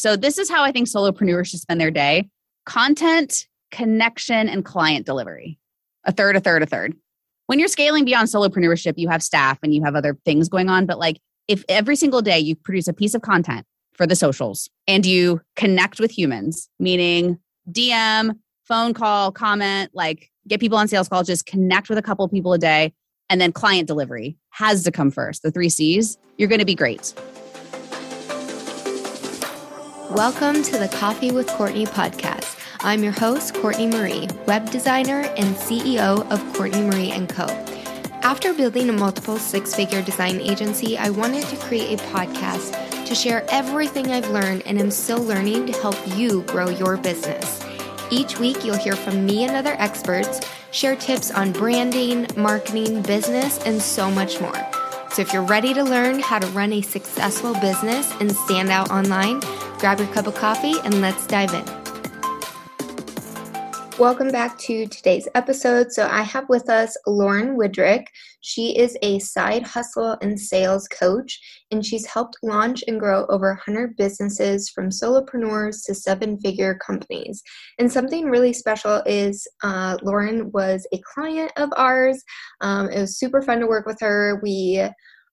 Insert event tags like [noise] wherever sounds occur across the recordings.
So, this is how I think solopreneurs should spend their day content, connection, and client delivery. A third, a third, a third. When you're scaling beyond solopreneurship, you have staff and you have other things going on. But like, if every single day you produce a piece of content for the socials and you connect with humans, meaning DM, phone call, comment, like get people on sales calls, just connect with a couple people a day, and then client delivery has to come first. The three C's, you're going to be great. Welcome to the Coffee with Courtney podcast. I'm your host, Courtney Marie, web designer and CEO of Courtney Marie & Co. After building a multiple six-figure design agency, I wanted to create a podcast to share everything I've learned and am still learning to help you grow your business. Each week, you'll hear from me and other experts, share tips on branding, marketing, business, and so much more. So if you're ready to learn how to run a successful business and stand out online, grab your cup of coffee and let's dive in. Welcome back to today's episode. So, I have with us Lauren Widrick. She is a side hustle and sales coach, and she's helped launch and grow over 100 businesses from solopreneurs to seven figure companies. And something really special is uh, Lauren was a client of ours. Um, it was super fun to work with her. We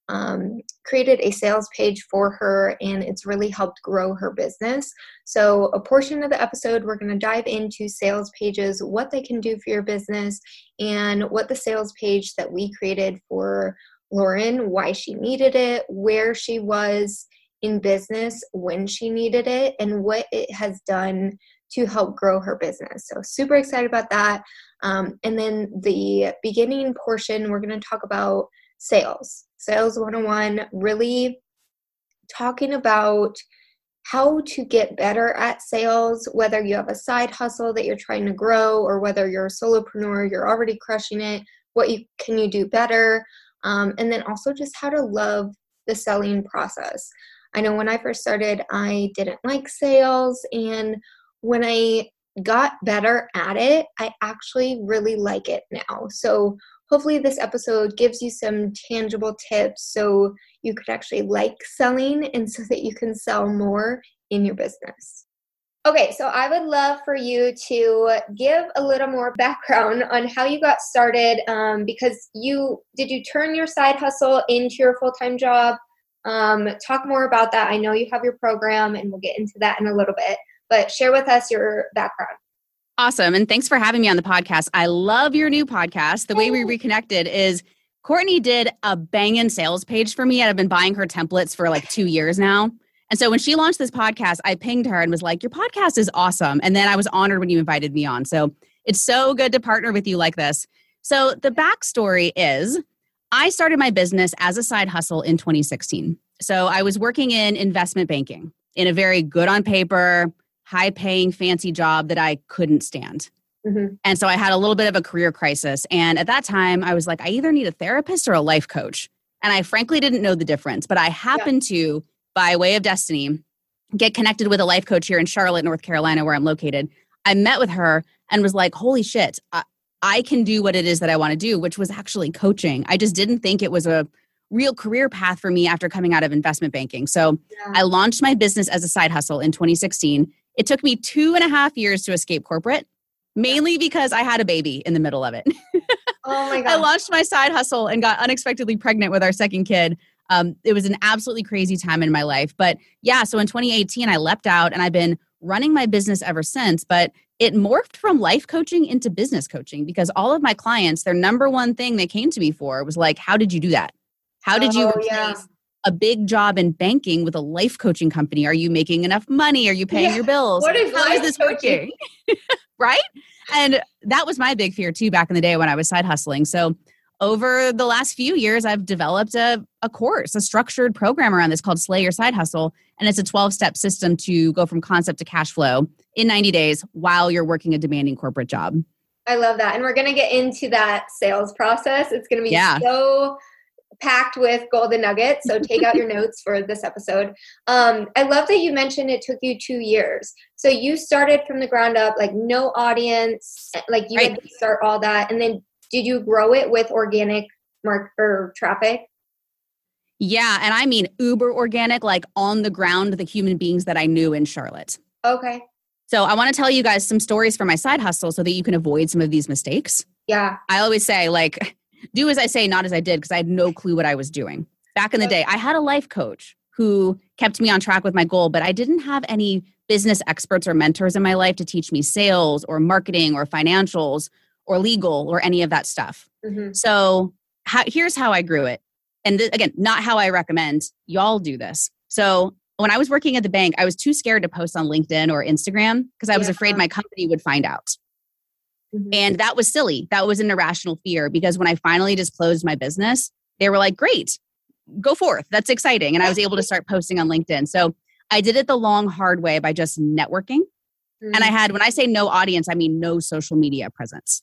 um, created a sales page for her and it's really helped grow her business. So, a portion of the episode, we're going to dive into sales pages, what they can do for your business, and what the sales page that we created for Lauren, why she needed it, where she was in business when she needed it, and what it has done to help grow her business. So, super excited about that. Um, and then the beginning portion, we're going to talk about sales. Sales 101, really talking about how to get better at sales, whether you have a side hustle that you're trying to grow or whether you're a solopreneur, you're already crushing it, what you can you do better, um, and then also just how to love the selling process. I know when I first started, I didn't like sales, and when I got better at it, I actually really like it now. So hopefully this episode gives you some tangible tips so you could actually like selling and so that you can sell more in your business. Okay, so I would love for you to give a little more background on how you got started um, because you did you turn your side hustle into your full time job? Um, talk more about that. I know you have your program and we'll get into that in a little bit, but share with us your background. Awesome. And thanks for having me on the podcast. I love your new podcast. The way we reconnected is Courtney did a banging sales page for me. And I've been buying her templates for like two years now. And so when she launched this podcast, I pinged her and was like, Your podcast is awesome. And then I was honored when you invited me on. So it's so good to partner with you like this. So the backstory is I started my business as a side hustle in 2016. So I was working in investment banking in a very good on paper, high paying, fancy job that I couldn't stand. Mm-hmm. And so I had a little bit of a career crisis. And at that time, I was like, I either need a therapist or a life coach. And I frankly didn't know the difference, but I happened yeah. to, by way of destiny, get connected with a life coach here in Charlotte, North Carolina, where I'm located. I met with her and was like, holy shit, I, I can do what it is that I want to do, which was actually coaching. I just didn't think it was a real career path for me after coming out of investment banking. So yeah. I launched my business as a side hustle in 2016 it took me two and a half years to escape corporate, mainly because I had a baby in the middle of it. Oh my God. [laughs] I launched my side hustle and got unexpectedly pregnant with our second kid. Um, it was an absolutely crazy time in my life. But yeah, so in 2018, I leapt out and I've been running my business ever since. But it morphed from life coaching into business coaching because all of my clients, their number one thing they came to me for was like, How did you do that? How did you oh, replace yeah a big job in banking with a life coaching company? Are you making enough money? Are you paying yeah. your bills? What is How is this coaching? working? [laughs] right? And that was my big fear too back in the day when I was side hustling. So over the last few years, I've developed a, a course, a structured program around this called Slay Your Side Hustle. And it's a 12 step system to go from concept to cash flow in 90 days while you're working a demanding corporate job. I love that. And we're going to get into that sales process. It's going to be yeah. so packed with golden nuggets. So take out your [laughs] notes for this episode. Um, I love that you mentioned it took you two years. So you started from the ground up, like no audience, like you right. had to start all that, and then did you grow it with organic mark or traffic? Yeah. And I mean uber organic, like on the ground, the human beings that I knew in Charlotte. Okay. So I want to tell you guys some stories from my side hustle so that you can avoid some of these mistakes. Yeah. I always say, like, do as I say, not as I did, because I had no clue what I was doing. Back in the day, I had a life coach who kept me on track with my goal, but I didn't have any business experts or mentors in my life to teach me sales or marketing or financials or legal or any of that stuff. Mm-hmm. So how, here's how I grew it. And th- again, not how I recommend y'all do this. So when I was working at the bank, I was too scared to post on LinkedIn or Instagram because I was yeah. afraid my company would find out. Mm-hmm. And that was silly. That was an irrational fear because when I finally disclosed my business, they were like, great, go forth. That's exciting. And I was able to start posting on LinkedIn. So I did it the long, hard way by just networking. Mm-hmm. And I had, when I say no audience, I mean no social media presence.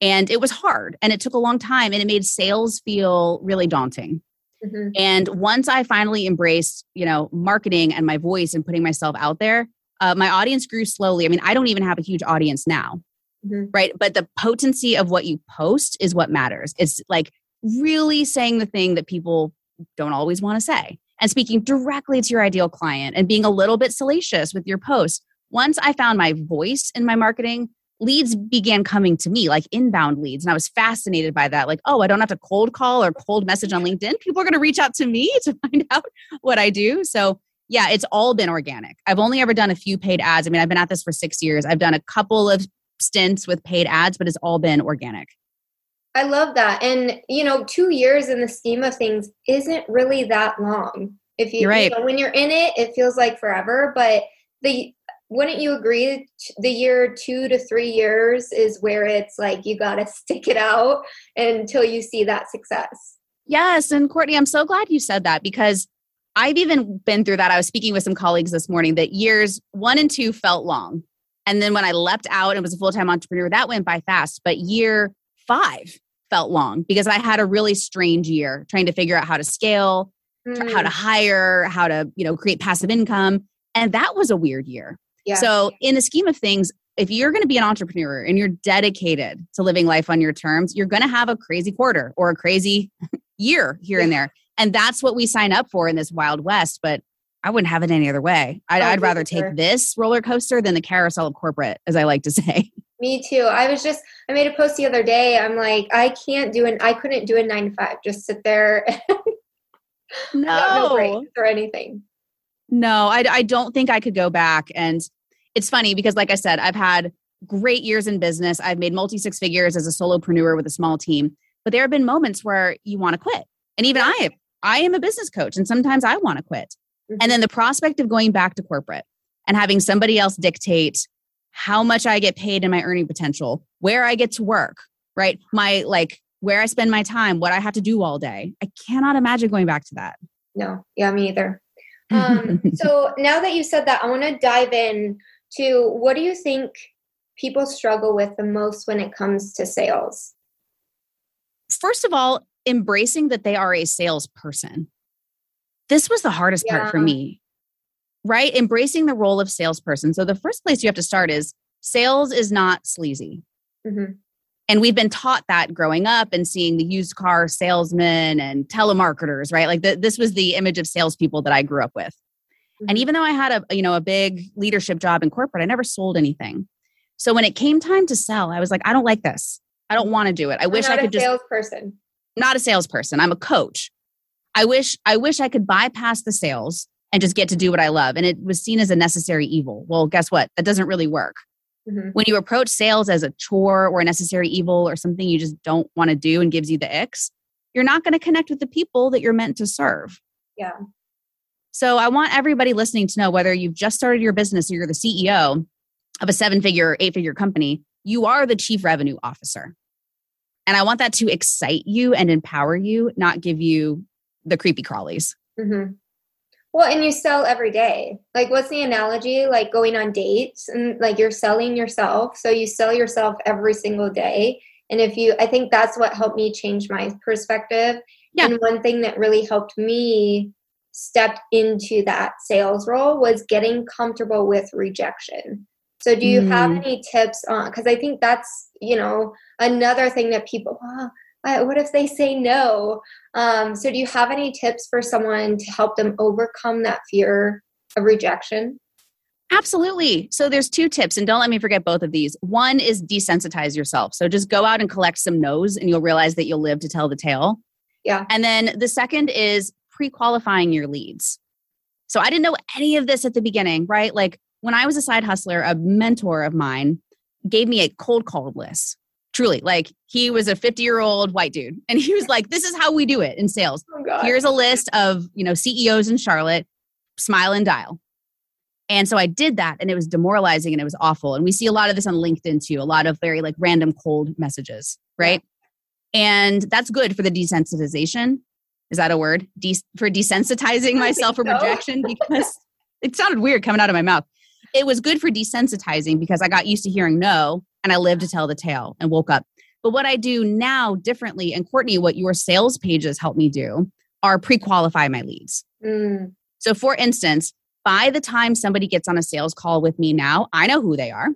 And it was hard and it took a long time and it made sales feel really daunting. Mm-hmm. And once I finally embraced, you know, marketing and my voice and putting myself out there, uh, my audience grew slowly. I mean, I don't even have a huge audience now, mm-hmm. right? But the potency of what you post is what matters. It's like really saying the thing that people don't always want to say and speaking directly to your ideal client and being a little bit salacious with your post. Once I found my voice in my marketing, leads began coming to me like inbound leads and i was fascinated by that like oh i don't have to cold call or cold message on linkedin people are going to reach out to me [laughs] to find out what i do so yeah it's all been organic i've only ever done a few paid ads i mean i've been at this for six years i've done a couple of stints with paid ads but it's all been organic. I love that. And you know two years in the scheme of things isn't really that long. If you, you're right. You know, when you're in it it feels like forever but the wouldn't you agree the year two to three years is where it's like you got to [laughs] stick it out until you see that success? Yes and courtney i'm so glad you said that because i've even been through that. I was speaking with some colleagues this morning that years one and two felt long and then when i leapt out and was a full-time entrepreneur that went by fast but year five felt long because i had a really strange year trying to figure out how to scale mm. how to mm. hire how to you know create passive income and that was a weird year yeah. So, in the scheme of things, if you're going to be an entrepreneur and you're dedicated to living life on your terms, you're going to have a crazy quarter or a crazy [laughs] year here yeah. and there. And that's what we sign up for in this Wild West. But I wouldn't have it any other way. I'd, oh, I'd rather sure. take this roller coaster than the carousel of corporate, as I like to [laughs] say. Me too. I was just, I made a post the other day. I'm like, I can't do an, I couldn't do a nine to five, just sit there. [laughs] no. no or anything. No, I, I don't think I could go back. And it's funny because, like I said, I've had great years in business. I've made multi six figures as a solopreneur with a small team. But there have been moments where you want to quit. And even I, I am a business coach, and sometimes I want to quit. Mm-hmm. And then the prospect of going back to corporate and having somebody else dictate how much I get paid and my earning potential, where I get to work, right? My like where I spend my time, what I have to do all day. I cannot imagine going back to that. No, yeah, me either. Um, [laughs] so now that you said that, I want to dive in to what do you think people struggle with the most when it comes to sales? First of all, embracing that they are a salesperson. This was the hardest yeah. part for me, right? Embracing the role of salesperson. So, the first place you have to start is sales is not sleazy. Mm-hmm. And we've been taught that growing up and seeing the used car salesmen and telemarketers, right? Like the, this was the image of salespeople that I grew up with. Mm-hmm. And even though I had a you know a big leadership job in corporate, I never sold anything. So when it came time to sell, I was like, I don't like this. I don't want to do it. I I'm wish I could just salesperson. Not a salesperson. I'm a coach. I wish I wish I could bypass the sales and just get to do what I love. And it was seen as a necessary evil. Well, guess what? That doesn't really work. Mm-hmm. When you approach sales as a chore or a necessary evil or something you just don't want to do and gives you the icks, you're not going to connect with the people that you're meant to serve. Yeah. So I want everybody listening to know whether you've just started your business or you're the CEO of a seven figure, eight figure company, you are the chief revenue officer. And I want that to excite you and empower you, not give you the creepy crawlies. Mm-hmm. Well, and you sell every day. Like, what's the analogy? Like going on dates and like you're selling yourself. So you sell yourself every single day. And if you, I think that's what helped me change my perspective. Yeah. And one thing that really helped me stepped into that sales role was getting comfortable with rejection. So, do you mm. have any tips on? Because I think that's you know another thing that people, oh, what if they say no? Um, so, do you have any tips for someone to help them overcome that fear of rejection? Absolutely. So there's two tips, and don't let me forget both of these. One is desensitize yourself. So just go out and collect some no's, and you'll realize that you'll live to tell the tale. Yeah. And then the second is pre qualifying your leads. So I didn't know any of this at the beginning, right? Like when I was a side hustler, a mentor of mine gave me a cold call list. Truly, like he was a 50 year old white dude, and he was like, "This is how we do it in sales. Oh Here's a list of you know CEOs in Charlotte. Smile and dial." And so I did that and it was demoralizing and it was awful. And we see a lot of this on LinkedIn too, a lot of very like random cold messages, right? And that's good for the desensitization. Is that a word? De- for desensitizing myself for rejection because [laughs] it sounded weird coming out of my mouth. It was good for desensitizing because I got used to hearing no and I lived to tell the tale and woke up. But what I do now differently, and Courtney, what your sales pages help me do are pre qualify my leads. Mm. So, for instance, by the time somebody gets on a sales call with me now, I know who they are.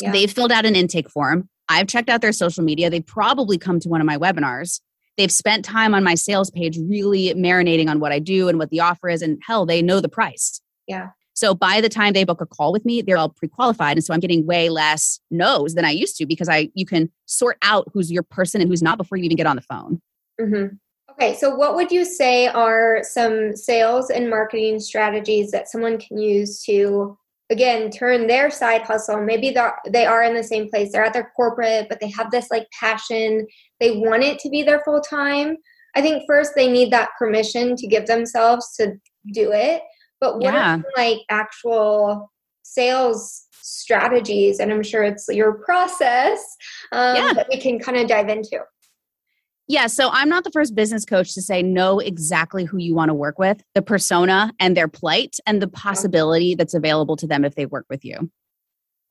Yeah. They've filled out an intake form. I've checked out their social media. They've probably come to one of my webinars. They've spent time on my sales page really marinating on what I do and what the offer is. And hell, they know the price. Yeah. So by the time they book a call with me, they're all pre-qualified. And so I'm getting way less no's than I used to because I you can sort out who's your person and who's not before you even get on the phone. Mm-hmm. Okay, so what would you say are some sales and marketing strategies that someone can use to, again, turn their side hustle? Maybe they are in the same place, they're at their corporate, but they have this like passion, they want it to be their full time. I think first they need that permission to give themselves to do it. But what yeah. are like actual sales strategies? And I'm sure it's your process um, yeah. that we can kind of dive into. Yeah, so I'm not the first business coach to say know exactly who you want to work with, the persona and their plight, and the possibility that's available to them if they work with you.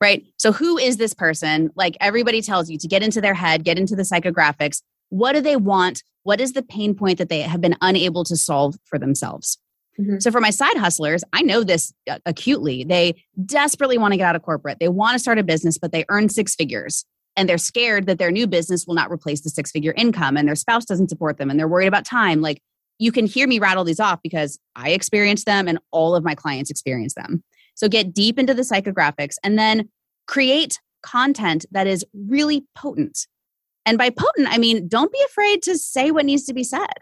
Right? So, who is this person? Like everybody tells you to get into their head, get into the psychographics. What do they want? What is the pain point that they have been unable to solve for themselves? Mm-hmm. So, for my side hustlers, I know this uh, acutely. They desperately want to get out of corporate. They want to start a business, but they earn six figures and they're scared that their new business will not replace the six figure income and their spouse doesn't support them and they're worried about time like you can hear me rattle these off because i experience them and all of my clients experience them so get deep into the psychographics and then create content that is really potent and by potent i mean don't be afraid to say what needs to be said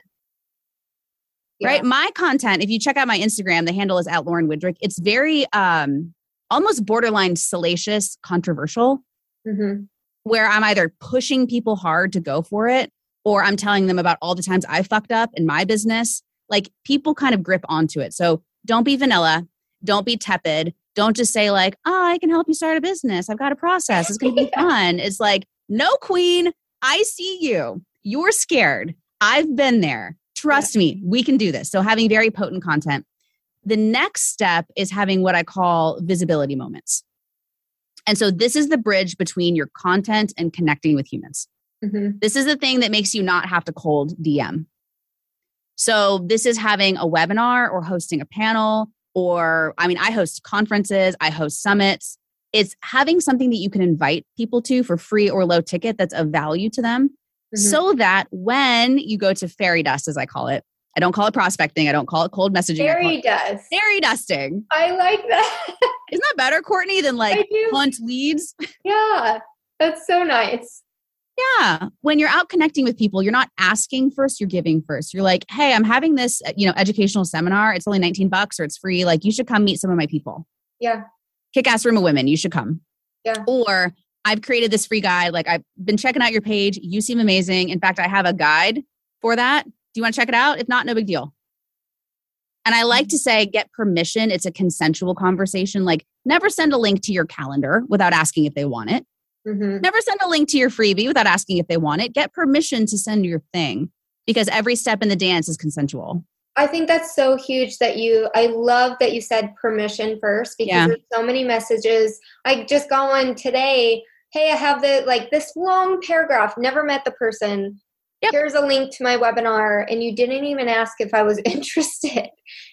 yeah. right my content if you check out my instagram the handle is at lauren Widrick. it's very um almost borderline salacious controversial mm-hmm where I'm either pushing people hard to go for it or I'm telling them about all the times I fucked up in my business. Like people kind of grip onto it. So don't be vanilla. Don't be tepid. Don't just say, like, oh, I can help you start a business. I've got a process. It's going to be [laughs] fun. It's like, no, queen, I see you. You're scared. I've been there. Trust yeah. me, we can do this. So having very potent content. The next step is having what I call visibility moments. And so this is the bridge between your content and connecting with humans. Mm-hmm. This is the thing that makes you not have to cold DM. So this is having a webinar or hosting a panel or I mean I host conferences, I host summits. It's having something that you can invite people to for free or low ticket that's of value to them mm-hmm. so that when you go to fairy dust as I call it, I don't call it prospecting. I don't call it cold messaging. Fairy dust. Fairy dusting. I like that. [laughs] Isn't that better, Courtney, than like hunt leads? Yeah, that's so nice. Yeah. When you're out connecting with people, you're not asking first, you're giving first. You're like, hey, I'm having this, you know, educational seminar. It's only 19 bucks or it's free. Like, you should come meet some of my people. Yeah. Kick ass room of women. You should come. Yeah. Or I've created this free guide. Like, I've been checking out your page. You seem amazing. In fact, I have a guide for that Do you want to check it out? If not, no big deal. And I like to say, get permission. It's a consensual conversation. Like, never send a link to your calendar without asking if they want it. Mm-hmm. Never send a link to your freebie without asking if they want it. Get permission to send your thing because every step in the dance is consensual. I think that's so huge that you, I love that you said permission first because yeah. there's so many messages. I just got one today. Hey, I have the like this long paragraph, never met the person Yep. Here's a link to my webinar, and you didn't even ask if I was [laughs] interested.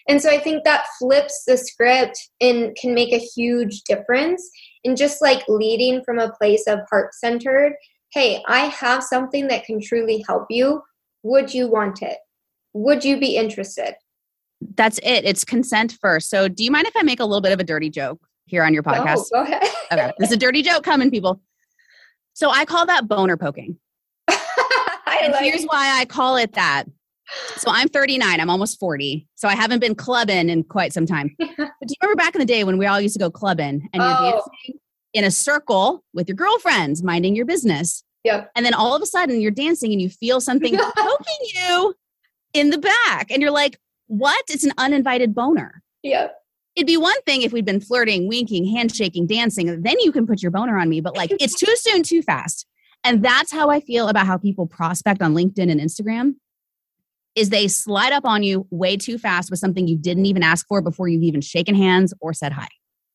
And so I think that flips the script and can make a huge difference in just like leading from a place of heart centered. hey, I have something that can truly help you. Would you want it? Would you be interested? That's it. It's consent first. So, do you mind if I make a little bit of a dirty joke here on your podcast? No, go ahead. okay. There's a dirty joke coming, people. So, I call that boner poking. [laughs] and like here's why I call it that. So I'm 39. I'm almost 40. So I haven't been clubbing in quite some time. [laughs] but do you remember back in the day when we all used to go clubbing and you're oh. dancing in a circle with your girlfriends, minding your business? Yep. And then all of a sudden you're dancing and you feel something [laughs] poking you in the back. And you're like, what? It's an uninvited boner. Yep. It'd be one thing if we'd been flirting, winking, handshaking, dancing. Then you can put your boner on me. But like, it's too soon, too fast. And that's how I feel about how people prospect on LinkedIn and Instagram is they slide up on you way too fast with something you didn't even ask for before you've even shaken hands or said hi.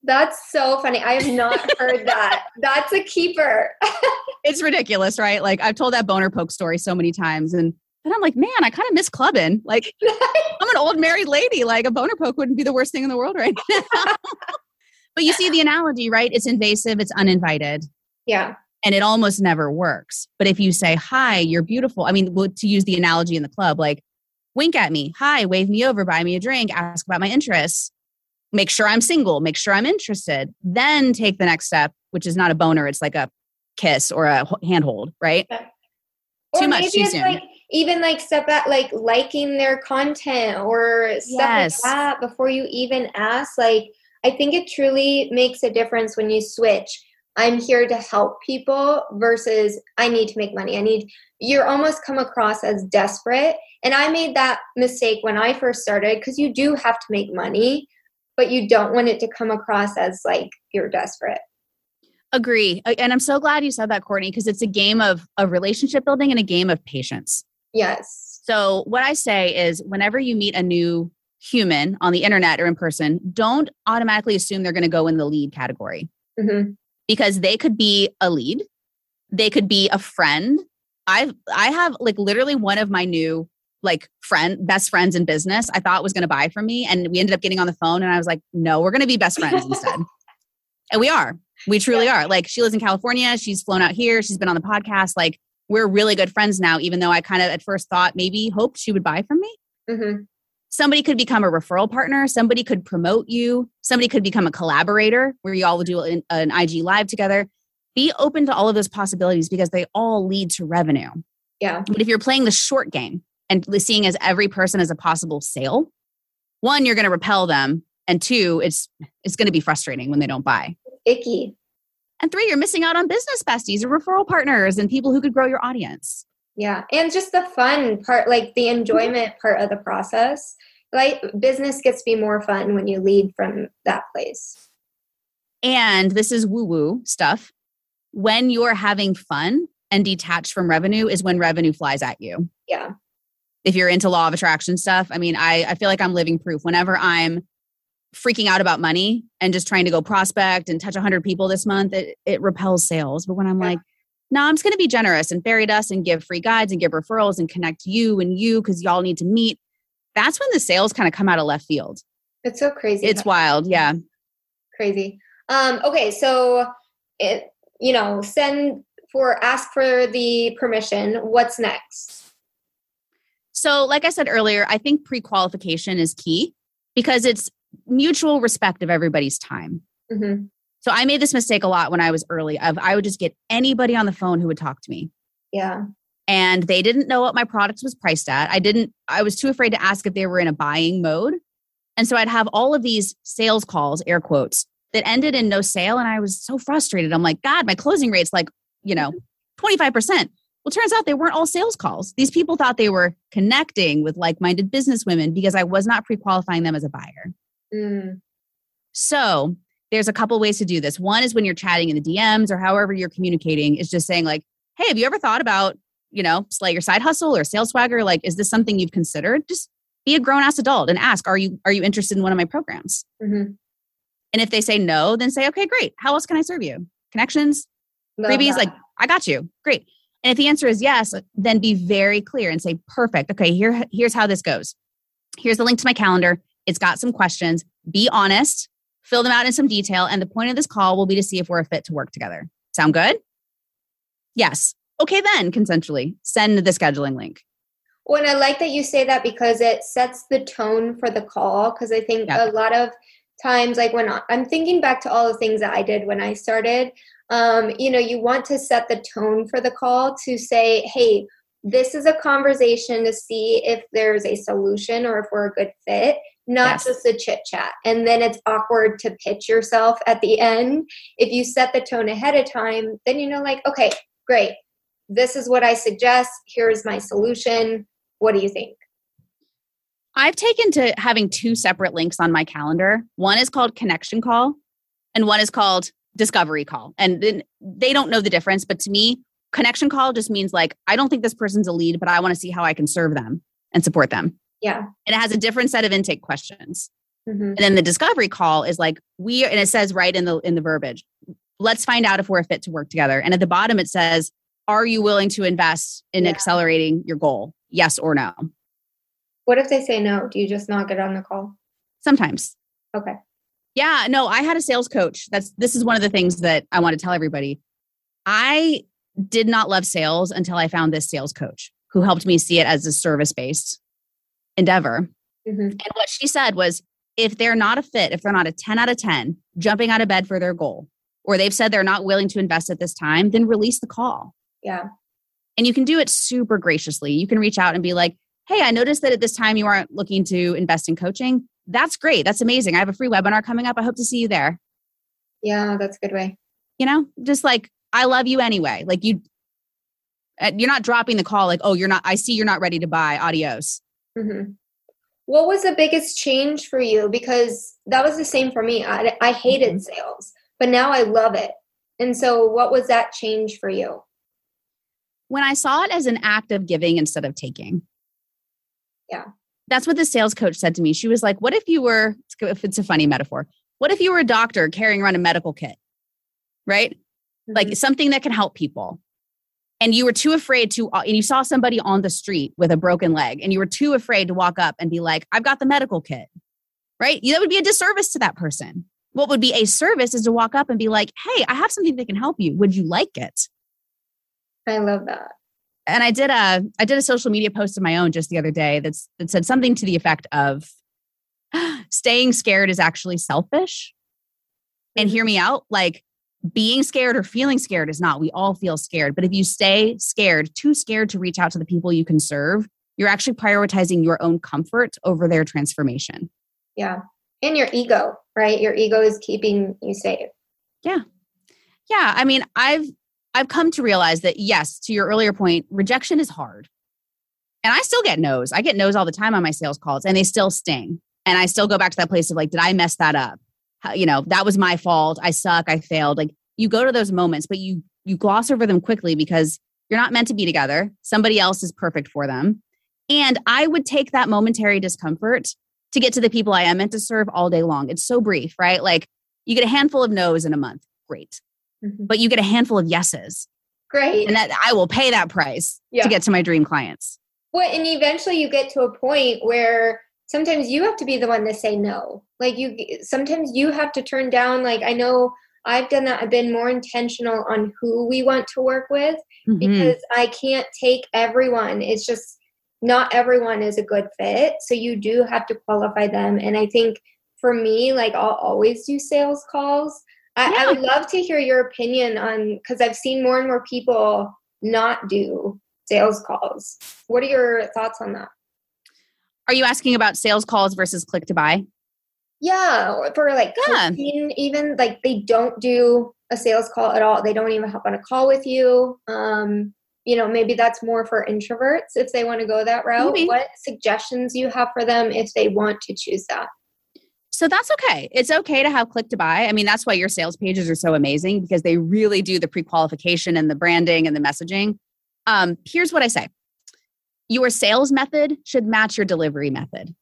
That's so funny. I have not [laughs] heard that. That's a keeper. [laughs] it's ridiculous, right? Like I've told that boner poke story so many times and then I'm like, man, I kind of miss clubbing. Like [laughs] I'm an old married lady. Like a boner poke wouldn't be the worst thing in the world right now. [laughs] but you see the analogy, right? It's invasive, it's uninvited. Yeah and it almost never works. But if you say, Hi, you're beautiful, I mean, to use the analogy in the club, like wink at me, hi, wave me over, buy me a drink, ask about my interests, make sure I'm single, make sure I'm interested, then take the next step, which is not a boner, it's like a kiss or a handhold, right? Or too much too soon. Like, even like step back, like liking their content or stuff yes. like that before you even ask. Like, I think it truly makes a difference when you switch I'm here to help people versus I need to make money. I need, you're almost come across as desperate. And I made that mistake when I first started because you do have to make money, but you don't want it to come across as like you're desperate. Agree. And I'm so glad you said that, Courtney, because it's a game of, of relationship building and a game of patience. Yes. So, what I say is whenever you meet a new human on the internet or in person, don't automatically assume they're going to go in the lead category. Mm-hmm because they could be a lead, they could be a friend. I I have like literally one of my new like friend best friends in business I thought was going to buy from me and we ended up getting on the phone and I was like no we're going to be best friends instead. [laughs] and we are. We truly yeah. are. Like she lives in California, she's flown out here, she's been on the podcast like we're really good friends now even though I kind of at first thought maybe hoped she would buy from me. Mm-hmm. Somebody could become a referral partner. Somebody could promote you. Somebody could become a collaborator where you all would do an, an, ig live together. Be open to all of those possibilities because they all lead to revenue. Yeah. But if you're playing the short game and seeing as every person as a possible sale one you're going to repel them and two it's it's going to be frustrating when they don't buy. Icky and three you're missing out on business besties or referral partners and people who could grow your audience yeah. And just the fun part, like the mm-hmm. enjoyment part of the process. Like business gets to be more fun when you lead from that place. And this is woo woo stuff. When you're having fun and detached from revenue is when revenue flies at you. Yeah. If you're into law of attraction stuff, I mean, I, I feel like I'm living proof. Whenever I'm freaking out about money and just trying to go prospect and touch 100 people this month, it, it repels sales. But when I'm yeah. like, no, I'm just going to be generous and fairy dust and give free guides and give referrals and connect you and you because y'all need to meet. That's when the sales kind of come out of left field. It's so crazy. It's wild. Yeah. Crazy. Um, okay. So, it, you know, send for, ask for the permission. What's next? So, like I said earlier, I think pre qualification is key because it's mutual respect of everybody's time. Mm-hmm. So I made this mistake a lot when I was early of I would just get anybody on the phone who would talk to me. Yeah. And they didn't know what my product was priced at. I didn't I was too afraid to ask if they were in a buying mode. And so I'd have all of these sales calls, air quotes, that ended in no sale and I was so frustrated. I'm like, god, my closing rate's like, you know, 25%. Well, turns out they weren't all sales calls. These people thought they were connecting with like-minded business women because I was not pre-qualifying them as a buyer. Mm. So there's a couple ways to do this. One is when you're chatting in the DMs or however you're communicating, is just saying like, "Hey, have you ever thought about, you know, slay your side hustle or sales swagger? Like, is this something you've considered?" Just be a grown ass adult and ask, "Are you are you interested in one of my programs?" Mm-hmm. And if they say no, then say, "Okay, great. How else can I serve you? Connections, Love freebies? That. Like, I got you. Great." And if the answer is yes, then be very clear and say, "Perfect. Okay, here here's how this goes. Here's the link to my calendar. It's got some questions. Be honest." fill them out in some detail. And the point of this call will be to see if we're a fit to work together. Sound good? Yes. okay, then consensually send the scheduling link. Well, and I like that you say that because it sets the tone for the call. Because I think yeah. a lot of times, like when I'm thinking back to all the things that I did when I started, um, you know, you want to set the tone for the call to say, hey, this is a conversation to see if there's a solution or if we're a good fit, not yes. just a chit chat. And then it's awkward to pitch yourself at the end. If you set the tone ahead of time, then you know, like, okay, great. This is what I suggest. Here's my solution. What do you think? I've taken to having two separate links on my calendar. One is called connection call, and one is called discovery call. And then they don't know the difference, but to me, connection call just means like, I don't think this person's a lead, but I want to see how I can serve them and support them. Yeah. And it has a different set of intake questions. Mm-hmm. And then the discovery call is like, we, and it says right in the, in the verbiage, let's find out if we're a fit to work together. And at the bottom, it says, are you willing to invest in yeah. accelerating your goal? Yes or no. What if they say no? Do you just not get on the call? Sometimes. Okay. Yeah, no, I had a sales coach. That's this is one of the things that I want to tell everybody. I did not love sales until I found this sales coach who helped me see it as a service based endeavor. Mm-hmm. And what she said was if they're not a fit, if they're not a 10 out of 10, jumping out of bed for their goal, or they've said they're not willing to invest at this time, then release the call. Yeah. And you can do it super graciously. You can reach out and be like, hey, I noticed that at this time you aren't looking to invest in coaching. That's great. That's amazing. I have a free webinar coming up. I hope to see you there. Yeah, that's a good way. You know, just like I love you anyway. Like you, uh, you're not dropping the call. Like, oh, you're not. I see you're not ready to buy. Adios. Mm-hmm. What was the biggest change for you? Because that was the same for me. I, I hated mm-hmm. sales, but now I love it. And so, what was that change for you? When I saw it as an act of giving instead of taking. Yeah. That's what the sales coach said to me. She was like, What if you were, if it's a funny metaphor, what if you were a doctor carrying around a medical kit? Right? mm-hmm. like something that can help people and you were too afraid to uh, and you saw somebody on the street with a broken leg and you were too afraid to walk up and be like i've got the medical kit right? That would be a disservice to that person. What would be a service is to walk up and be like hey i have something that can help you. Would you like it? I love that. And i did a i did a social media post of my own just the other day that's that said something to the effect of [gasps] staying scared is actually selfish. And mm-hmm. hear me out like being scared or feeling scared is not. We all feel scared. But if you stay scared, too scared to reach out to the people you can serve, you're actually prioritizing your own comfort over their transformation. Yeah. And your ego, right? Your ego is keeping you safe. Yeah. Yeah. I mean, I've I've come to realize that yes, to your earlier point, rejection is hard. And I still get no's. I get no's all the time on my sales calls and they still sting. And I still go back to that place of like, did I mess that up? You know that was my fault. I suck. I failed. Like you go to those moments but you you gloss over them quickly because you're not meant to be together. Somebody else is perfect for them. And i would take that momentary discomfort to get to the people i am meant to serve all day long. It's so brief right? Like you get a handful of no's in a month. Great. Mm-hmm. but you get a handful of yeses. Great. And that i will pay that price yeah. to get to my dream clients. Well and eventually you get to a point where sometimes you have to be the one to say no. Like you sometimes you have to turn down like i know i've done that i've been more intentional on who we want to work with mm-hmm. because i can't take everyone. It's just not everyone is a good fit so you do have to qualify them. And i think for me like i'll always do sales calls. I, yeah. I would love to hear your opinion on because i've seen more and more people not do sales calls. What are your thoughts on that are you asking about sales calls versus click to buy? Yeah, for like yeah. even like they don't do a sales call at all. They don't even hop on a call with you. Um, you know, maybe that's more for introverts if they want to go that route. Maybe. What suggestions you have for them if they want to choose that? So that's okay. It's okay to have click to buy. I mean, that's why your sales pages are so amazing because they really do the pre qualification and the branding and the messaging. Um, here's what I say your sales method should match your delivery method.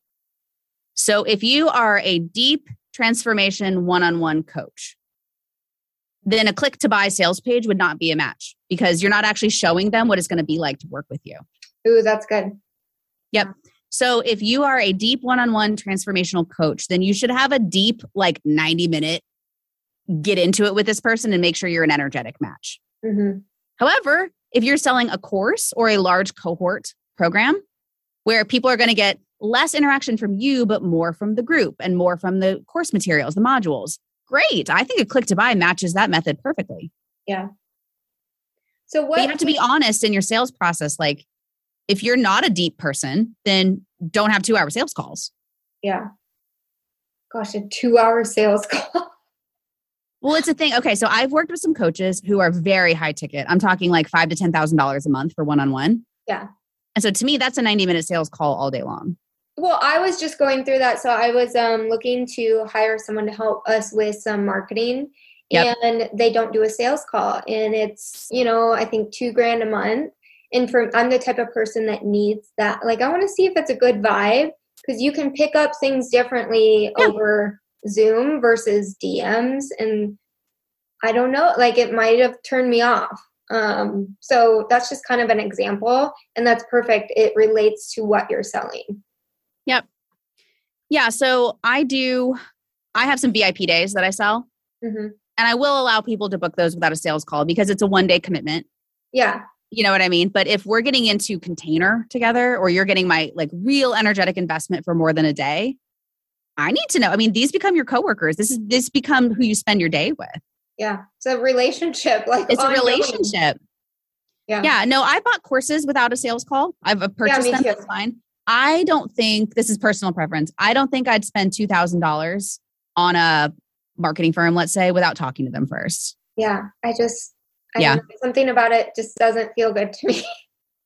So if you are a deep transformation one on one coach, then a click to buy sales page would not be a match because you're not actually showing them what it's going to be like to work with you. Ooh, that's good. Yep. So if you are a deep one on one transformational coach, then you should have a deep, like 90 minute get into it with this person and make sure you're an energetic match. Mm-hmm. However, if you're selling a course or a large cohort program where people are going to get less interaction from you, but more from the group and more from the course materials, the modules. Great. I think a click to buy matches that method perfectly. Yeah. So what but you have to be honest in your sales process. Like if you're not a deep person, then don't have two hour sales calls. Yeah. Gosh, a two hour sales [laughs] call. Well, it's a thing. Okay, so I've worked with some coaches who are very high ticket. I'm talking like five to ten thousand dollars a month for one on one. Yeah. And so to me, that's a 90 minute sales call all day long. Well, I was just going through that. So I was um, looking to hire someone to help us with some marketing. Yep. And they don't do a sales call. And it's, you know, I think two grand a month. And for I'm the type of person that needs that. Like I want to see if it's a good vibe because you can pick up things differently yeah. over Zoom versus DMs. And I don't know, like it might have turned me off. Um, so that's just kind of an example, and that's perfect. It relates to what you're selling. Yep. Yeah. So I do, I have some VIP days that I sell. Mm-hmm. And I will allow people to book those without a sales call because it's a one day commitment. Yeah. You know what I mean? But if we're getting into container together or you're getting my like real energetic investment for more than a day, I need to know. I mean, these become your coworkers. This is this become who you spend your day with. Yeah. It's a relationship. [laughs] Like it's ongoing. a relationship. Yeah. Yeah. No, I bought courses without a sales call. I've purchased yeah, them. That's fine. I don't think this is personal preference. I don't think I'd spend two thousand dollars on a marketing firm, let's say, without talking to them first. Yeah. I just I yeah. something about it just doesn't feel good to me.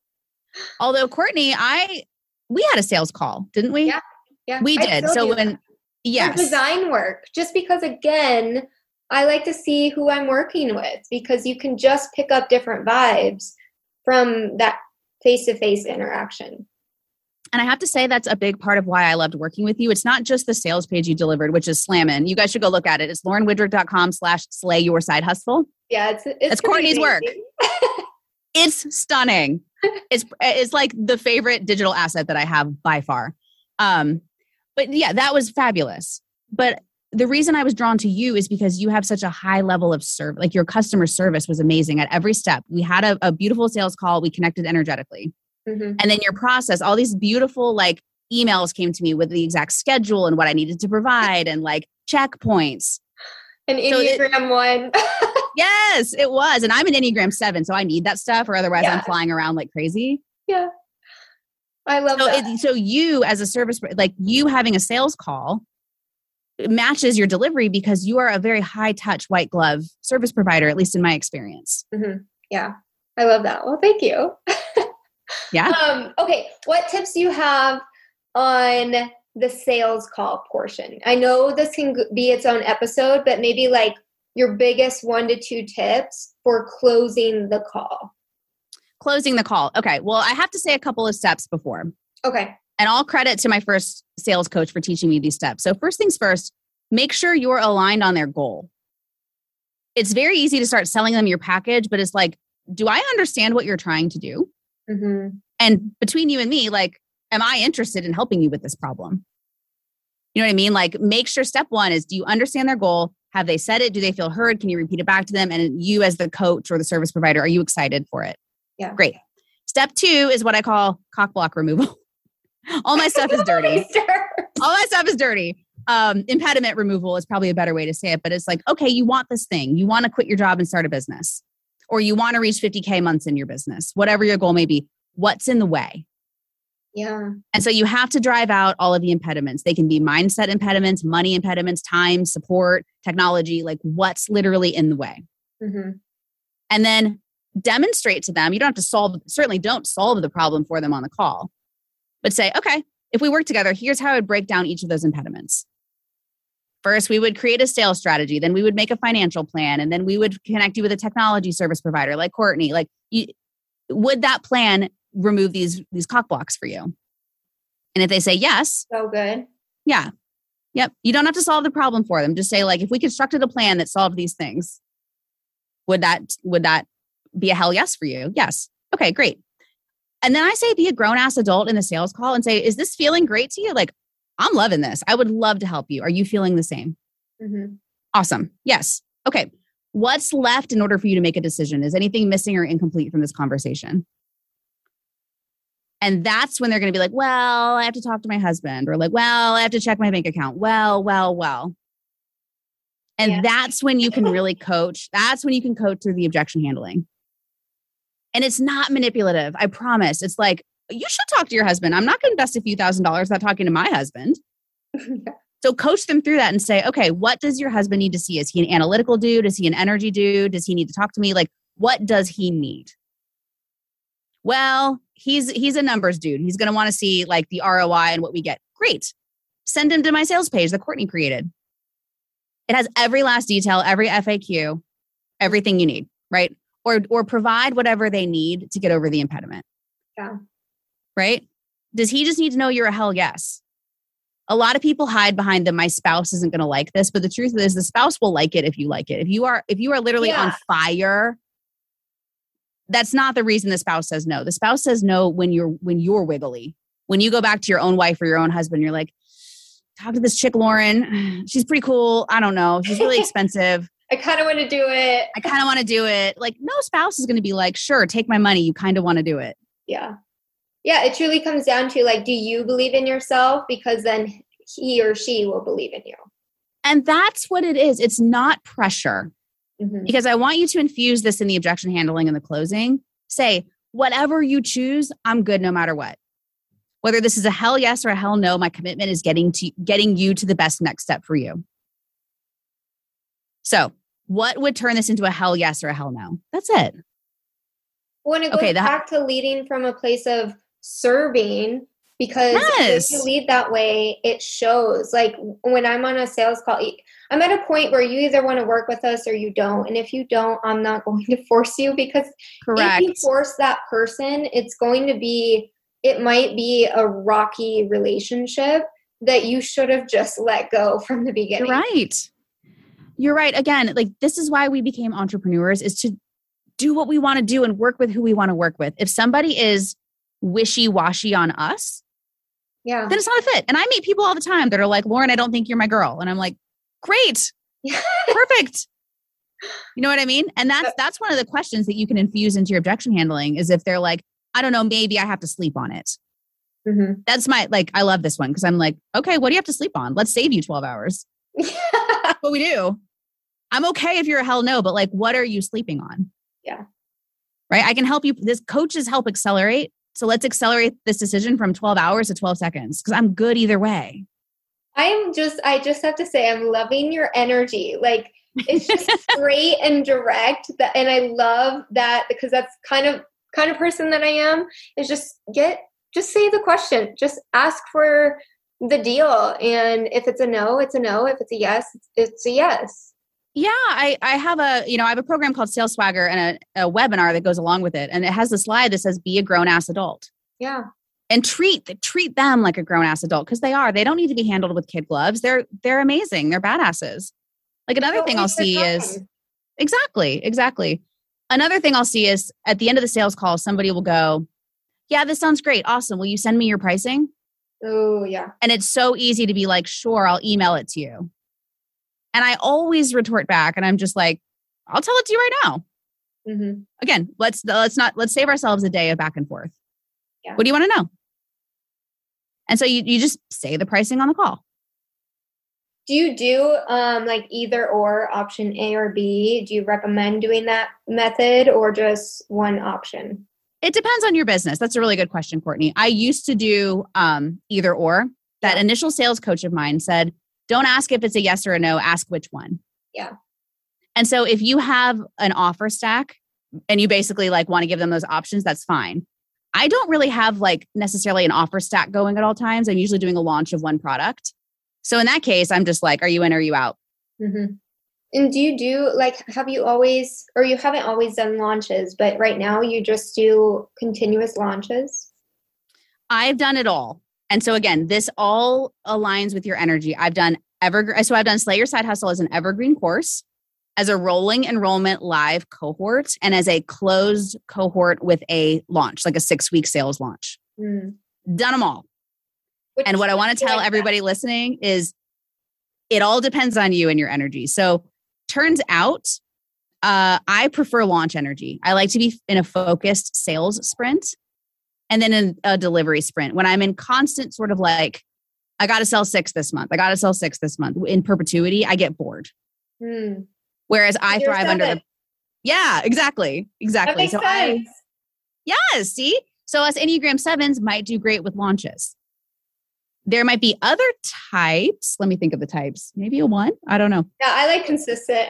[laughs] Although Courtney, I we had a sales call, didn't we? Yeah. Yeah. We did. So when yes. design work, just because again, I like to see who I'm working with because you can just pick up different vibes from that face to face interaction. And I have to say that's a big part of why I loved working with you. It's not just the sales page you delivered, which is slamming. You guys should go look at it. It's laurenwidrick.com slash slay your side hustle. Yeah, it's it's, Courtney's work. [laughs] it's stunning. [laughs] It's it's like the favorite digital asset that I have by far. Um, but yeah, that was fabulous. But the reason I was drawn to you is because you have such a high level of service. Like your customer service was amazing at every step. We had a, a beautiful sales call. We connected energetically. Mm-hmm. And then your process, all these beautiful like emails came to me with the exact schedule and what I needed to provide and like checkpoints. An Enneagram so it, one. [laughs] yes, it was. And I'm an Enneagram seven, so I need that stuff or otherwise yeah. I'm flying around like crazy. Yeah. I love so that. It, so you as a service, like you having a sales call matches your delivery because you are a very high touch white glove service provider, at least in my experience. Mm-hmm. Yeah. I love that. Well, thank you. [laughs] yeah. Um, okay. What tips do you have on the sales call portion? I know this can be its own episode, but maybe like your biggest one to two tips for closing the call closing the call. Okay. Well, I have to say a couple of steps before. Okay. And all credit to my first sales coach for teaching me these steps. So, first things first, make sure you're aligned on their goal. It's very easy to start selling them your package, but it's like, do I understand what you're trying to do? Mm-hmm. And between you and me, like, am I interested in helping you with this problem? You know what I mean? Like, make sure step one is do you understand their goal? Have they said it? Do they feel heard? Can you repeat it back to them? And you, as the coach or the service provider, are you excited for it? Yeah. Great. Step two is what I call cock block removal. [laughs] All my stuff is dirty. All my stuff is dirty. Um, impediment removal is probably a better way to say it, but it's like, okay, you want this thing. You want to quit your job and start a business, or you want to reach 50K months in your business, whatever your goal may be. What's in the way? Yeah. And so you have to drive out all of the impediments. They can be mindset impediments, money impediments, time, support, technology, like what's literally in the way. Mm-hmm. And then demonstrate to them. You don't have to solve, certainly don't solve the problem for them on the call, but say, okay, if we work together, here's how I would break down each of those impediments. First, we would create a sales strategy. Then we would make a financial plan. And then we would connect you with a technology service provider like Courtney. Like, you, would that plan remove these, these cock blocks for you? And if they say yes, so good. Yeah. Yep. You don't have to solve the problem for them. Just say, like, if we constructed a plan that solved these things, would that would that be a hell yes for you. Yes. Okay, great. And then I say, be a grown ass adult in the sales call and say, is this feeling great to you? Like, I'm loving this. I would love to help you. Are you feeling the same? Mm-hmm. Awesome. Yes. Okay. What's left in order for you to make a decision? Is anything missing or incomplete from this conversation? And that's when they're going to be like, well, I have to talk to my husband, or like, well, I have to check my bank account. Well, well, well. And yeah. that's when you can really coach. That's when you can coach through the objection handling. And it's not manipulative. I promise. It's like, you should talk to your husband. I'm not going to invest a few thousand dollars without talking to my husband. [laughs] so coach them through that and say, okay, what does your husband need to see? Is he an analytical dude? Is he an energy dude? Does he need to talk to me? Like, what does he need? Well, he's he's a numbers dude. He's going to want to see like the ROI and what we get. Great. Send him to my sales page that Courtney created. It has every last detail, every FAQ, everything you need, right? Or or provide whatever they need to get over the impediment. Yeah. Right? Does he just need to know you're a hell yes? A lot of people hide behind the my spouse isn't going to like this, but the truth is the spouse will like it if you like it. If you are if you are literally yeah. on fire that's not the reason the spouse says no. The spouse says no when you're when you're wiggly. When you go back to your own wife or your own husband, you're like, talk to this chick, Lauren. [sighs] She's pretty cool. I don't know. She's really [laughs] expensive. I kind of want to do it. I kind of want to do it. Like, no spouse is going to be like, sure, take my money. You kind of want to do it. Yeah. Yeah. It truly comes down to like, do you believe in yourself? Because then he or she will believe in you. And that's what it is. It's not pressure. Mm-hmm. Because I want you to infuse this in the objection handling and the closing. Say, whatever you choose, I'm good no matter what. Whether this is a hell yes or a hell no, my commitment is getting to getting you to the best next step for you. So, what would turn this into a hell yes or a hell no? That's it. When it goes okay, that, back to leading from a place of serving, because yes. if you lead that way, it shows. Like when I'm on a sales call, I'm at a point where you either want to work with us or you don't. And if you don't, I'm not [laughs] going to force you because Correct. if you force that person, it's going to be, it might be a rocky relationship that you should have just let go [laughs] from the beginning. Right. You're right. Again, like this is why we became entrepreneurs is to do what we want to do and work with who we want to work with. If somebody is wishy washy on us, yeah, then it's not a fit. And I meet people all the time that are like, Lauren, I don't think you're my girl. And I'm like, great [laughs] perfect you know what i mean and that's that's one of the questions that you can infuse into your objection handling is if they're like i don't know maybe i have to sleep on it mm-hmm. that's my like i love this one because i'm like okay what do you have to sleep on let's save you 12 hours [laughs] what we do i'm okay if you're a hell no but like what are you sleeping on yeah right i can help you this coaches help accelerate so let's accelerate this decision from 12 hours to 12 seconds because i'm good either way I'm just, I just have to say, I'm loving your energy. Like, it's just [laughs] straight and direct. That, and I love that because that's kind of, kind of person that I am is just get, just say the question, just ask for the deal. And if it's a no, it's a no. If it's a yes, it's a yes. Yeah, I, I have a, you know, I have a program called Sales Swagger and a, a webinar that goes along with it. And it has a slide that says, be a grown ass adult. Yeah and treat treat them like a grown ass adult because they are. They don't need to be handled with kid gloves. They're they're amazing. They're badasses. Like another thing I'll see is exactly exactly. Another thing I'll see is at the end of the sales call, somebody will go, "Yeah, this sounds great. Awesome. Will you send me your pricing?" Oh yeah. And it's so easy to be like, "Sure, I'll email it to you." And I always retort back, and I'm just like, "I'll tell it to you right now." Mm-hmm. Again, let's let's not let's save ourselves a day of back and forth. Yeah. What do you want to know? And so you, you just say the pricing on the call. Do you do um, like either or option A or B? Do you recommend doing that method or just one option? It depends on your business. That's a really good question, Courtney. I used to do um, either or. That yeah. initial sales coach of mine said, don't ask if it's a yes or a no, ask which one. Yeah. And so if you have an offer stack and you basically like want to give them those options, that's fine. I don't really have like necessarily an offer stack going at all times. I'm usually doing a launch of one product. So in that case, I'm just like, are you in or are you out? Mm-hmm. And do you do like, have you always, or you haven't always done launches, but right now you just do continuous launches? I've done it all. And so again, this all aligns with your energy. I've done evergreen. So I've done Slay Your Side Hustle as an evergreen course as a rolling enrollment live cohort and as a closed cohort with a launch, like a six week sales launch. Mm. Done them all. Which and what I want to tell like everybody that. listening is it all depends on you and your energy. So, turns out uh, I prefer launch energy. I like to be in a focused sales sprint and then in a delivery sprint. When I'm in constant sort of like, I got to sell six this month. I got to sell six this month in perpetuity. I get bored. Hmm. Whereas I You're thrive seven. under the. Yeah, exactly, exactly. so sense. I. Yes, see. So us Enneagram sevens might do great with launches. There might be other types. Let me think of the types. Maybe a one. I don't know. Yeah, I like consistent.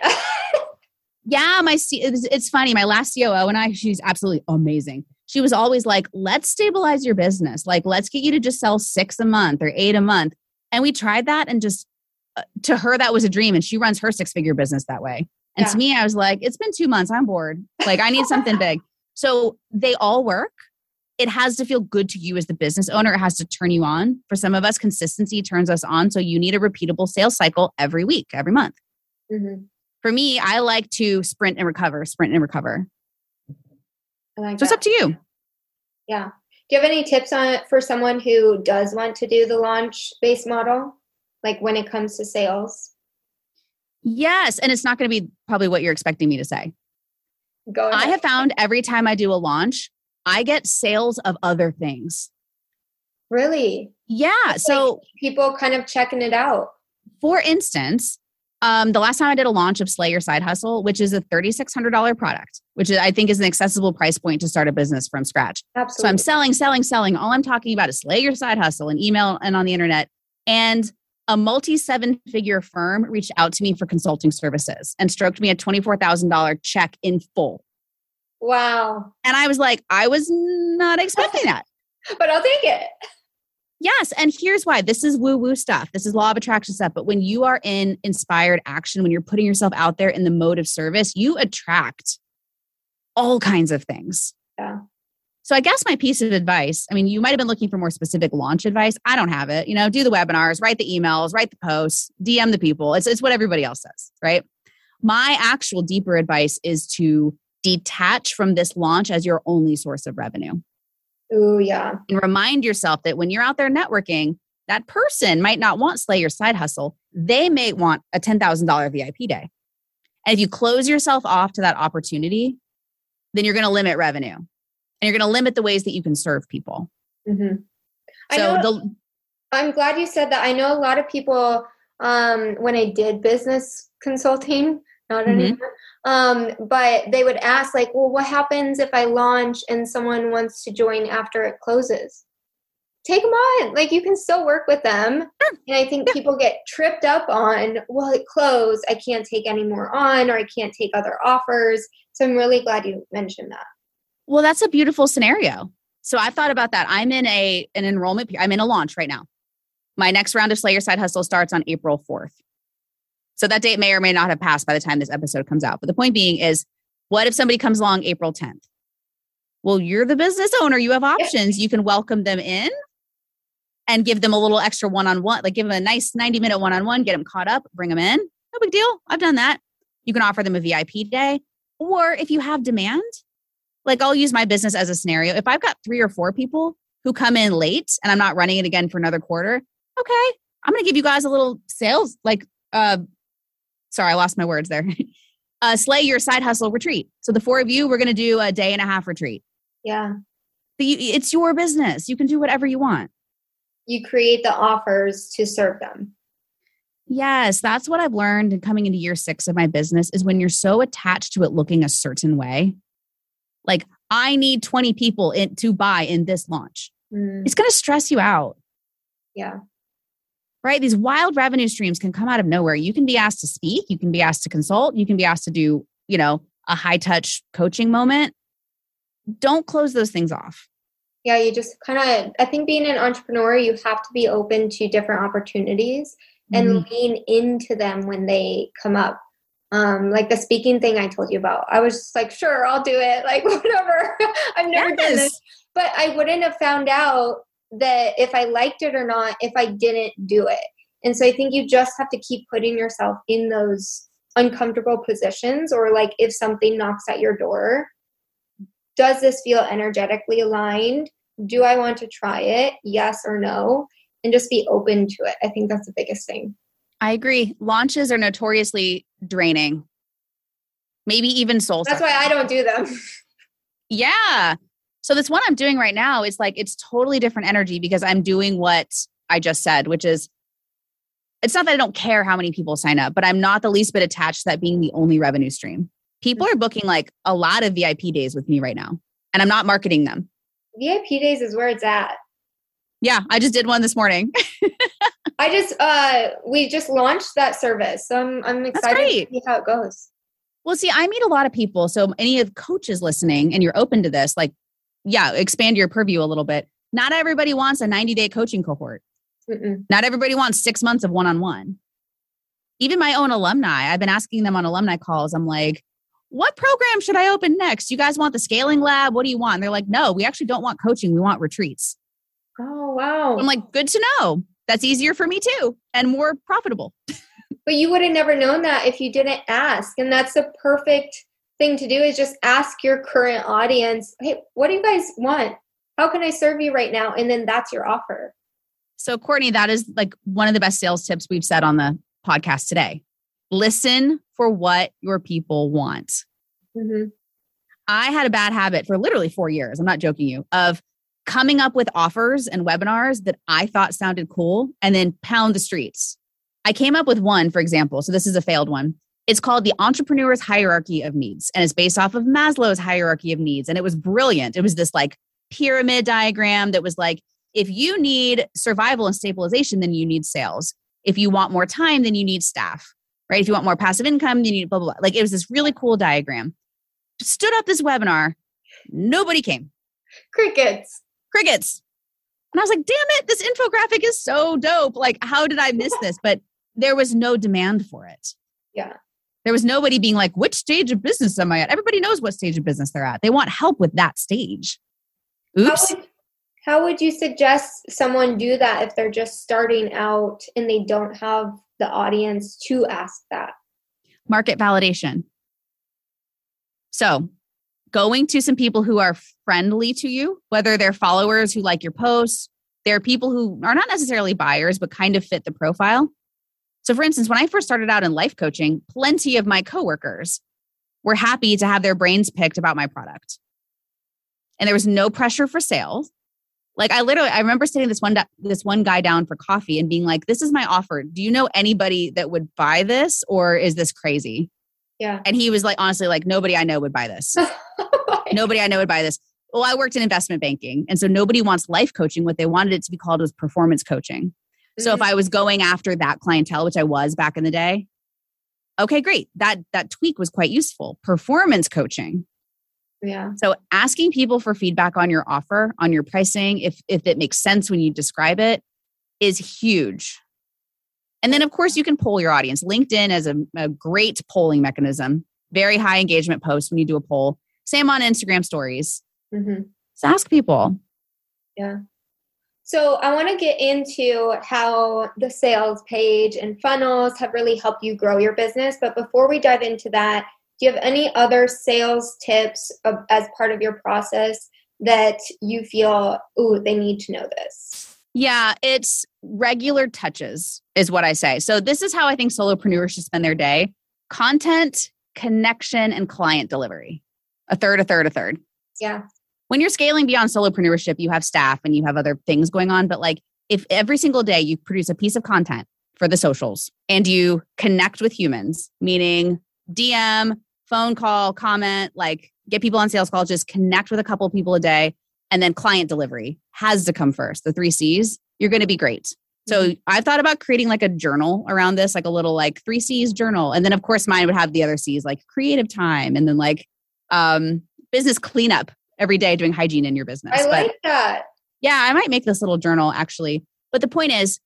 [laughs] yeah, my it's, it's funny. My last COO and I, she's absolutely amazing. She was always like, "Let's stabilize your business. Like, let's get you to just sell six a month or eight a month." And we tried that, and just uh, to her that was a dream. And she runs her six figure business that way. And yeah. to me, I was like, "It's been two months. I'm bored. Like, I need something big." So they all work it has to feel good to you as the business owner. It has to turn you on. For some of us, consistency turns us on. So you need a repeatable sales cycle every week, every month. Mm-hmm. For me, I like to sprint and recover, sprint and recover. Oh like so that. it's up to you. Yeah. Do you have any tips on it for someone who does want to do the launch based model, like when it comes to sales? Yes. And it's not going to be probably what you're expecting me to say. Go ahead. I have found every time I do a launch, I get sales of other things. Really? Yeah. It's so like people kind of checking it out. For instance, um, the last time I did a launch of Slay Your Side Hustle, which is a $3,600 product, which I think is an accessible price point to start a business from scratch. Absolutely. So I'm selling, selling, selling. All I'm talking about is Slay Your Side Hustle and email and on the internet. And a multi seven figure firm reached out to me for consulting services and stroked me a $24,000 check in full. Wow. And I was like, I was not expecting that. [laughs] but I'll take it. Yes. And here's why this is woo woo stuff. This is law of attraction stuff. But when you are in inspired action, when you're putting yourself out there in the mode of service, you attract all kinds of things. Yeah. So I guess my piece of advice, I mean, you might have been looking for more specific launch advice. I don't have it. You know, do the webinars, write the emails, write the posts, DM the people. It's, it's what everybody else says, right? My actual deeper advice is to detach from this launch as your only source of revenue. Oh, yeah. And remind yourself that when you're out there networking, that person might not want Slay Your Side Hustle. They may want a $10,000 VIP day. And if you close yourself off to that opportunity, then you're going to limit revenue and you're going to limit the ways that you can serve people. Mm-hmm. So know, the, I'm glad you said that. I know a lot of people, um, when I did business consulting, not mm-hmm. anymore, um, but they would ask, like, well, what happens if I launch and someone wants to join after it closes? Take them on. Like, you can still work with them. And I think people get tripped up on, well, it closed. I can't take any more on, or I can't take other offers. So I'm really glad you mentioned that. Well, that's a beautiful scenario. So I've thought about that. I'm in a an enrollment. I'm in a launch right now. My next round of Slay Your Side Hustle starts on April 4th. So that date may or may not have passed by the time this episode comes out. But the point being is, what if somebody comes along April 10th? Well, you're the business owner. You have options. You can welcome them in and give them a little extra one on one, like give them a nice 90 minute one on one, get them caught up, bring them in. No big deal. I've done that. You can offer them a VIP day. Or if you have demand, like I'll use my business as a scenario. If I've got three or four people who come in late and I'm not running it again for another quarter, okay, I'm going to give you guys a little sales, like uh, sorry, I lost my words there. [laughs] uh, slay your side hustle retreat. So the four of you, we're going to do a day and a half retreat. Yeah. it's your business. You can do whatever you want. You create the offers to serve them. Yes, that's what I've learned coming into year six of my business is when you're so attached to it looking a certain way. Like, I need 20 people in, to buy in this launch. Mm. It's going to stress you out. Yeah right? These wild revenue streams can come out of nowhere. You can be asked to speak, you can be asked to consult, you can be asked to do, you know, a high touch coaching moment. Don't close those things off. Yeah, you just kind of, I think being an entrepreneur, you have to be open to different opportunities and mm-hmm. lean into them when they come up. Um, like the speaking thing I told you about, I was just like, sure, I'll do it. [laughs] Like, whatever. [laughs] I've never yes. done this. But I wouldn't have found out that if I liked it or not if I didn't do it. And so I think you just have to keep putting yourself in those uncomfortable positions or like if something knocks at your door, does this feel energetically aligned? Do I want to try it? Yes or no? And just be open to it. I think that's the biggest thing. I agree. Launches are notoriously draining. Maybe even soul. That's why I don't do them. [laughs] Yeah. So this one I'm doing right now is like it's totally different energy because I'm doing what I just said, which is it's not that I don't care how many people sign up, but I'm not the least bit attached to that being the only revenue stream. People are booking like a lot of VIP days with me right now, and I'm not marketing them. VIP days is where it's at. Yeah, I just did one this morning. [laughs] I just uh we just launched that service. So I'm I'm excited to see how it goes. Well, see, I meet a lot of people. So any of coaches listening and you're open to this, like, yeah, expand your purview a little bit. Not everybody wants a 90 day coaching cohort. Mm-mm. Not everybody wants six months of one on one. Even my own alumni, I've been asking them on alumni calls. I'm like, what program should I open next? You guys want the scaling lab? What do you want? And they're like, no, we actually don't want coaching. We want retreats. Oh, wow. I'm like, good to know. That's easier for me too and more profitable. [laughs] but you would have never known that if you didn't ask. And that's the perfect thing to do is just ask your current audience, hey, what do you guys want? How can I serve you right now? And then that's your offer. So, Courtney, that is like one of the best sales tips we've said on the podcast today. Listen for what your people want. Mm-hmm. I had a bad habit for literally four years. I'm not joking you of coming up with offers and webinars that I thought sounded cool and then pound the streets. I came up with one, for example. So this is a failed one. It's called the Entrepreneur's Hierarchy of Needs, and it's based off of Maslow's hierarchy of needs. And it was brilliant. It was this like pyramid diagram that was like, if you need survival and stabilization, then you need sales. If you want more time, then you need staff, right? If you want more passive income, then you need blah, blah, blah. Like it was this really cool diagram. Stood up this webinar, nobody came. Crickets. Crickets. And I was like, damn it, this infographic is so dope. Like, how did I miss this? But there was no demand for it. Yeah. There was nobody being like, which stage of business am I at? Everybody knows what stage of business they're at. They want help with that stage. Oops. How would, how would you suggest someone do that if they're just starting out and they don't have the audience to ask that? Market validation. So, going to some people who are friendly to you, whether they're followers who like your posts, they're people who are not necessarily buyers, but kind of fit the profile. So, for instance, when I first started out in life coaching, plenty of my coworkers were happy to have their brains picked about my product. And there was no pressure for sales. Like I literally, I remember sitting this one this one guy down for coffee and being like, "This is my offer. Do you know anybody that would buy this, or is this crazy?" Yeah. And he was like, honestly, like nobody I know would buy this. [laughs] nobody I know would buy this. Well, I worked in investment banking, and so nobody wants life coaching. What they wanted it to be called was performance coaching. So if mm-hmm. I was going after that clientele, which I was back in the day, okay, great. That that tweak was quite useful. Performance coaching. Yeah. So asking people for feedback on your offer, on your pricing, if if it makes sense when you describe it, is huge. And then of course you can poll your audience. LinkedIn is a, a great polling mechanism. Very high engagement posts when you do a poll. Same on Instagram stories. Mm-hmm. So ask people. Yeah. So I want to get into how the sales page and funnels have really helped you grow your business. But before we dive into that, do you have any other sales tips of, as part of your process that you feel, ooh, they need to know this? Yeah, it's regular touches, is what I say. So, this is how I think solopreneurs should spend their day content, connection, and client delivery. A third, a third, a third. Yeah when you're scaling beyond solopreneurship, you have staff and you have other things going on. But like if every single day you produce a piece of content for the socials and you connect with humans, meaning DM, phone call, comment, like get people on sales calls, just connect with a couple people a day. And then client delivery has to come first, the three C's, you're going to be great. So mm-hmm. I've thought about creating like a journal around this, like a little like three C's journal. And then of course mine would have the other C's like creative time and then like um, business cleanup every day doing hygiene in your business. I like that. Yeah, I might make this little journal actually. But the point is,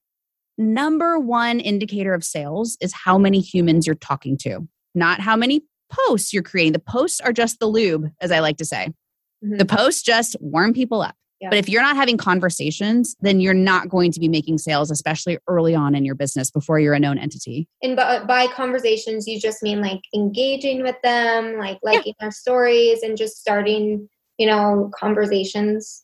number one indicator of sales is how many humans you're talking to, not how many posts you're creating. The posts are just the lube, as I like to say. Mm-hmm. The posts just warm people up. Yeah. But if you're not having conversations, then you're not going to be making sales, especially early on in your business before you're a known entity. And by, by conversations, you just mean like engaging with them, like liking yeah. their stories, and just starting you know, conversations?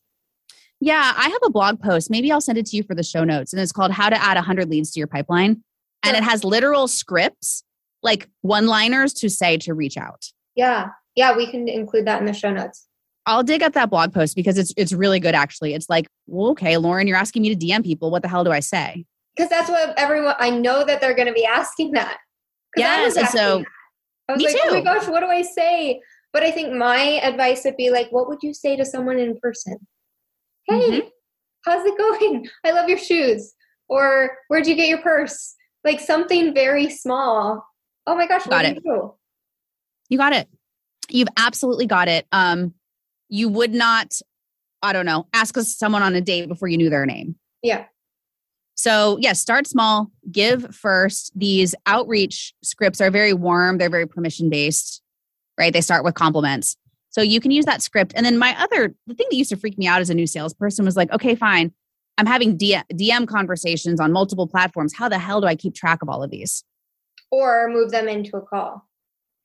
Yeah, I have a blog post. Maybe I'll send it to you for the show notes. And it's called How to Add 100 Leads to Your Pipeline. And it has literal scripts, like one liners to say to reach out. Yeah. Yeah, we can include that in the show notes. I'll dig up that blog post because it's it's really good actually. It's like, well, okay, Lauren, you're asking me to DM people. What the hell do I say? Because that's what everyone I know that they're gonna be asking that. Yes. And so that. I was like, too. oh my gosh, what do I say? But I think my advice would be like, what would you say to someone in person? Hey, mm-hmm. how's it [laughs] going? I love your shoes. Or where'd you get your purse? Like something very small. Oh my gosh, got it. You, you got it. You've absolutely got it. Um, you would not, I don't know, ask someone on a date before you knew their name. Yeah. So, yes, yeah, start small, give first. These outreach scripts are very warm, they're very permission based, right? They start with compliments. So, you can use that script. And then, my other, the thing that used to freak me out as a new salesperson was like, okay, fine, I'm having DM conversations on multiple platforms. How the hell do I keep track of all of these? Or move them into a call.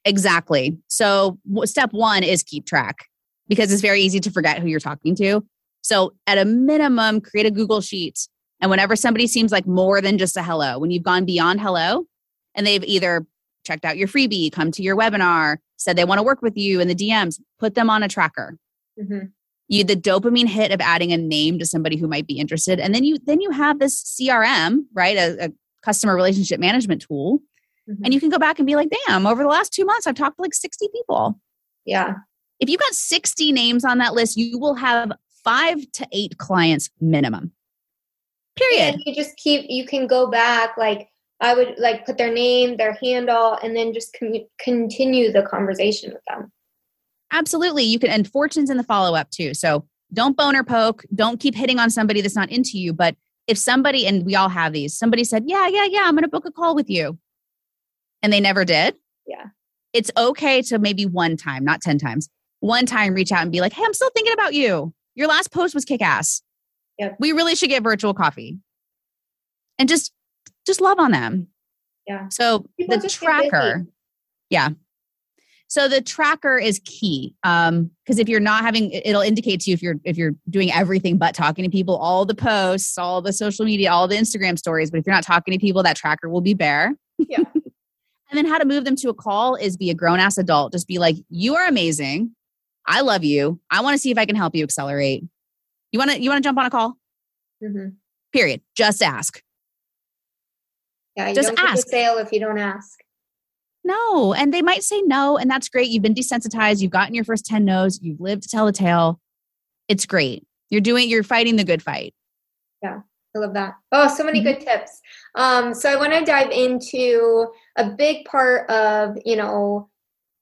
Exactly. So, step one is keep track because it's very easy to forget who you're talking to. So, at a minimum, create a Google Sheet and whenever somebody seems like more than just a hello, when you've gone beyond hello and they've either checked out your freebie, come to your webinar, said they want to work with you in the DMs, put them on a tracker. Mm-hmm. You the dopamine hit of adding a name to somebody who might be interested, and then you then you have this CRM, right, a, a customer relationship management tool, mm-hmm. and you can go back and be like, "Damn, over the last two months, I've talked to like sixty people." Yeah. If you've got sixty names on that list, you will have five to eight clients minimum. Period. And you just keep, you can go back, like, I would like put their name, their handle, and then just com- continue the conversation with them. Absolutely. You can, and fortunes in the follow up too. So don't boner poke, don't keep hitting on somebody that's not into you. But if somebody, and we all have these, somebody said, Yeah, yeah, yeah, I'm going to book a call with you. And they never did. Yeah. It's okay to maybe one time, not 10 times, one time reach out and be like, Hey, I'm still thinking about you. Your last post was kick ass. Yep. We really should get virtual coffee. And just just love on them. Yeah. So People the tracker. Yeah. So the tracker is key. Um, because if you're not having it'll indicate to you if you're if you're doing everything but talking to people, all the posts, all the social media, all the Instagram stories, but if you're not talking to people, that tracker will be bare. Yeah. [laughs] and then how to move them to a call is be a grown ass adult. Just be like, you are amazing. I love you. I want to see if I can help you accelerate. You want to you want to jump on a call? Mm-hmm. Period. Just ask. Yeah, Just ask. sale if you don't ask. No, and they might say no, and that's great. You've been desensitized. You've gotten your first ten no's. You've lived to tell the tale. It's great. You're doing. You're fighting the good fight. Yeah, I love that. Oh, so many mm-hmm. good tips. Um, so I want to dive into a big part of you know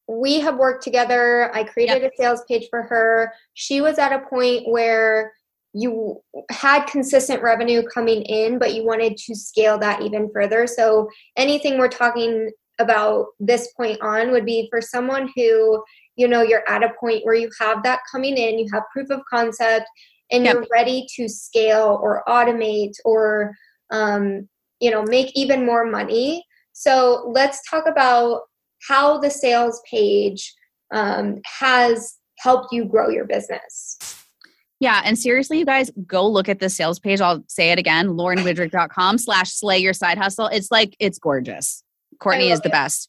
we have worked together. I created yep. a sales page for her. She was at a point where you had consistent revenue coming in, but you wanted to scale that even further. So anything we're talking about this point on would be for someone who, you know, you're at a point where you have that coming in, you have proof of concept, and yep. you're ready to scale or automate or, um, you know, make even more money. So let's talk about how the sales page um, has helped you grow your business. Yeah. And seriously, you guys go look at the sales page. I'll say it again, laurenwidrick.com slash slay your side hustle. It's like, it's gorgeous. Courtney is the it. best.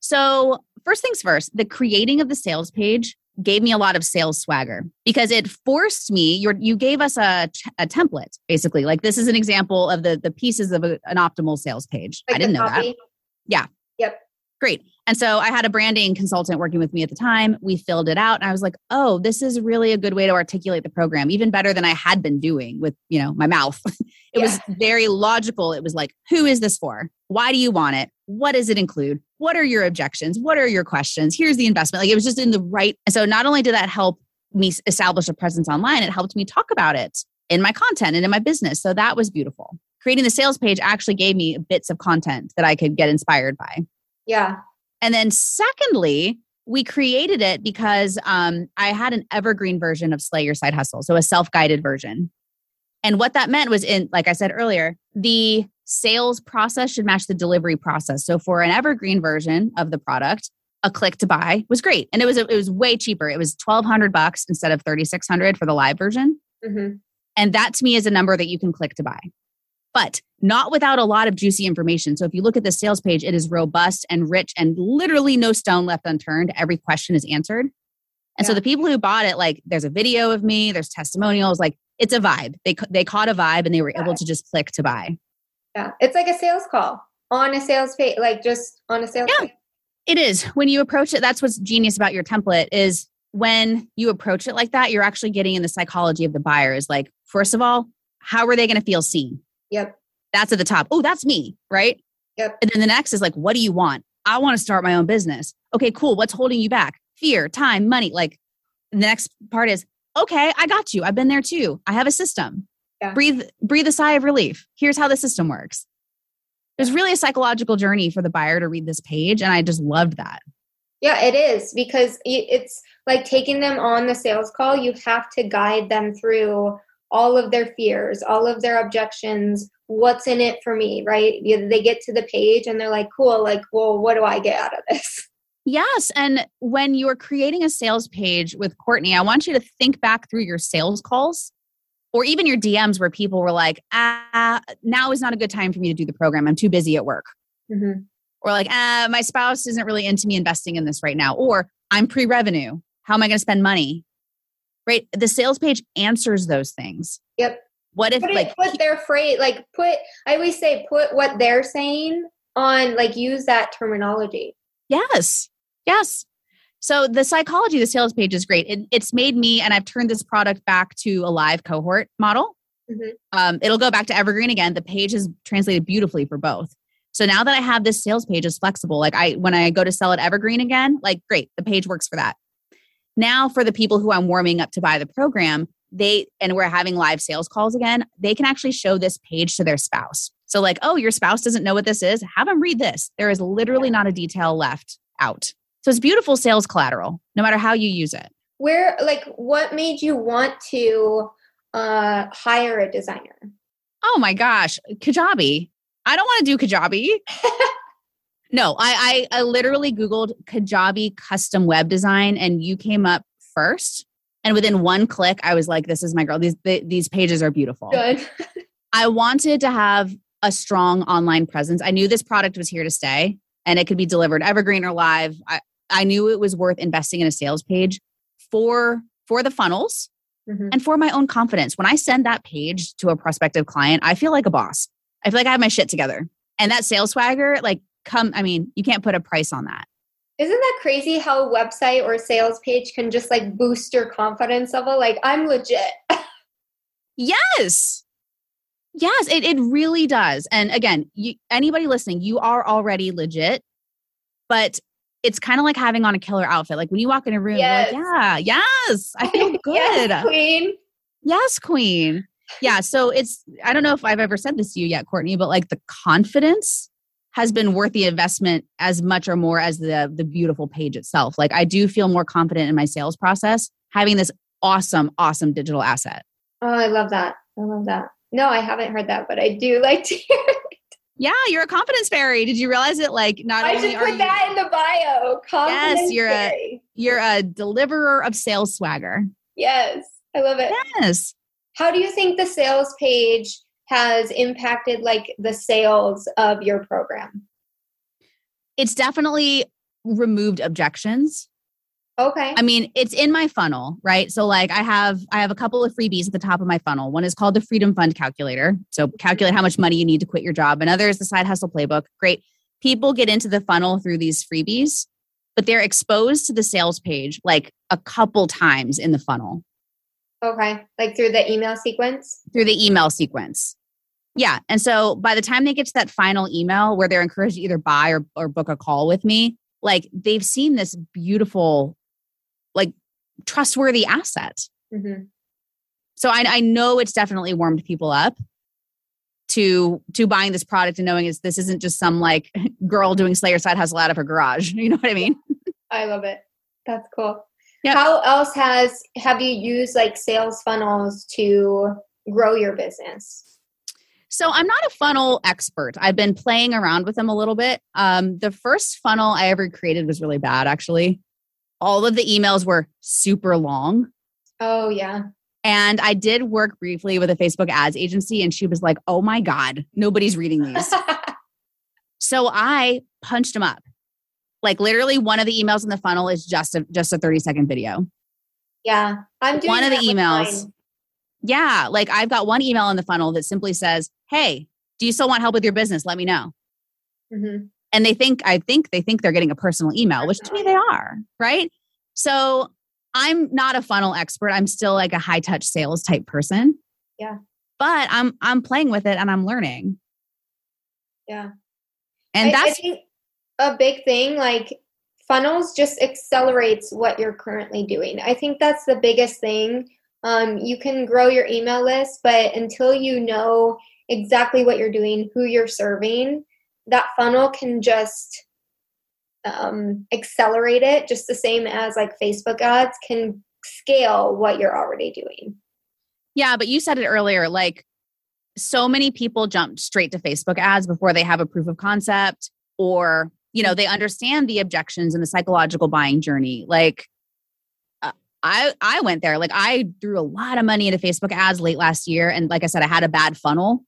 So first things first, the creating of the sales page gave me a lot of sales swagger because it forced me you you gave us a, a template basically like this is an example of the the pieces of a, an optimal sales page like i didn't know that yeah yep great and so I had a branding consultant working with me at the time. We filled it out and I was like, "Oh, this is really a good way to articulate the program, even better than I had been doing with, you know, my mouth." [laughs] it yeah. was very logical. It was like, "Who is this for? Why do you want it? What does it include? What are your objections? What are your questions? Here's the investment." Like it was just in the right. And so not only did that help me establish a presence online, it helped me talk about it in my content and in my business. So that was beautiful. Creating the sales page actually gave me bits of content that I could get inspired by. Yeah, and then, secondly, we created it because um, I had an evergreen version of Slay Your Side Hustle, so a self guided version. And what that meant was, in like I said earlier, the sales process should match the delivery process. So for an evergreen version of the product, a click to buy was great, and it was it was way cheaper. It was twelve hundred bucks instead of thirty six hundred for the live version. Mm-hmm. And that to me is a number that you can click to buy. But not without a lot of juicy information. So if you look at the sales page, it is robust and rich and literally no stone left unturned. Every question is answered. And yeah. so the people who bought it, like there's a video of me, there's testimonials, like it's a vibe. They they caught a vibe and they were able to just click to buy. Yeah, it's like a sales call on a sales page, like just on a sales yeah. page. It is. When you approach it, that's what's genius about your template is when you approach it like that, you're actually getting in the psychology of the buyer is like, first of all, how are they going to feel seen? Yep. That's at the top. Oh, that's me, right? Yep. And then the next is like, what do you want? I want to start my own business. Okay, cool. What's holding you back? Fear, time, money. Like the next part is, okay, I got you. I've been there too. I have a system. Yeah. Breathe, breathe a sigh of relief. Here's how the system works. There's really a psychological journey for the buyer to read this page. And I just loved that. Yeah, it is because it's like taking them on the sales call. You have to guide them through all of their fears, all of their objections, what's in it for me, right? They get to the page and they're like, cool, like, well, what do I get out of this? [laughs] Yes. And when you're creating a sales page with Courtney, I want you to think back through your sales calls or even your DMs where people were like, ah, now is not a good time for me to do the program. I'm too busy at work. Mm-hmm. Or like, ah, my spouse isn't really into me investing in this right now. Or I'm pre revenue. How am I going to spend money? Right. The sales page answers those things. Yep. What if put like put their phrase like put I always say put what they're saying on like use that terminology. Yes. Yes. So the psychology of the sales page is great. It, it's made me, and I've turned this product back to a live cohort model. Mm-hmm. Um, it'll go back to evergreen again. The page is translated beautifully for both. So now that I have this sales page is flexible. Like I, when I go to sell it evergreen again, like great, the page works for that. Now for the people who I'm warming up to buy the program, they and we're having live sales calls again. They can actually show this page to their spouse. So like, oh, your spouse doesn't know what this is. Have them read this. There is literally not a detail left out. So it's beautiful sales collateral, no matter how you use it. Where, like, what made you want to uh, hire a designer? Oh my gosh, Kajabi. I don't want to do Kajabi. [laughs] no, I, I, I literally Googled Kajabi custom web design and you came up first. And within one click, I was like, this is my girl. These, the, these pages are beautiful. Good. I wanted to have a strong online presence. I knew this product was here to stay and it could be delivered evergreen or live. I, I knew it was worth investing in a sales page for for the funnels mm-hmm. and for my own confidence. When I send that page to a prospective client, I feel like a boss. I feel like I have my shit together. And that sales swagger, like come, I mean, you can't put a price on that. Isn't that crazy how a website or sales page can just like boost your confidence level? Like, I'm legit. [laughs] yes. Yes, it, it really does. And again, you, anybody listening, you are already legit, but it's kind of like having on a killer outfit. Like when you walk in a room, yes. like, yeah, yes, I [laughs] feel good. yes, queen. Yes, queen. Yeah. So it's, I don't know if I've ever said this to you yet, Courtney, but like the confidence has been worth the investment as much or more as the the beautiful page itself. Like I do feel more confident in my sales process having this awesome, awesome digital asset. Oh, I love that. I love that. No, I haven't heard that, but I do [laughs] like to hear yeah, you're a confidence fairy. Did you realize it? Like, not I only should put that in the bio. Confidence yes, you're fairy. a you're a deliverer of sales swagger. Yes, I love it. Yes. How do you think the sales page has impacted like the sales of your program? It's definitely removed objections Okay. I mean, it's in my funnel, right? So like I have I have a couple of freebies at the top of my funnel. One is called the Freedom Fund Calculator. So calculate how much money you need to quit your job. Another is the Side Hustle Playbook. Great. People get into the funnel through these freebies, but they're exposed to the sales page like a couple times in the funnel. Okay. Like through the email sequence? Through the email sequence. Yeah. And so by the time they get to that final email where they're encouraged to either buy or, or book a call with me, like they've seen this beautiful like trustworthy asset. Mm-hmm. So I, I know it's definitely warmed people up to to buying this product and knowing is this isn't just some like [laughs] girl doing Slay Your side hustle out of her garage. [laughs] You know what I mean? I love it. That's cool. Yep. How else has have you used like sales funnels to grow your business? So I'm not a funnel expert. I've been playing around with them a little bit. Um, the first funnel I ever created was really bad, actually all of the emails were super long. Oh, yeah. And I did work briefly with a Facebook ads agency, and she was like, oh my God, nobody's reading these. [laughs] so I punched them up. Like literally, one of the emails in the funnel is just a just a 30 second video. Yeah. I'm doing one of the emails. Yeah. Like I've got one email in the funnel that simply says, Hey, do you still want help with your business? Let me know. Mhm. and they think i think they think they're getting a personal email which to me they are right so i'm not a funnel expert i'm still like a high touch sales type person Yeah. but i'm i'm playing with it and i'm learning Yeah. and I, that's a big thing like funnels just accelerates what you're currently doing. I think that's the biggest thing. Um, you can grow your email list, but until you know exactly what you're doing, who you're serving, that funnel can just um, accelerate it just the same as like Facebook ads can scale what you're already doing. yeah but you said it earlier like so many people jump straight to facebook ads before they have a proof of concept or you know they understand the objections and the psychological buying journey like uh, I I went there like I threw a lot of money into Facebook ads late last year and like I said I had a bad funnel.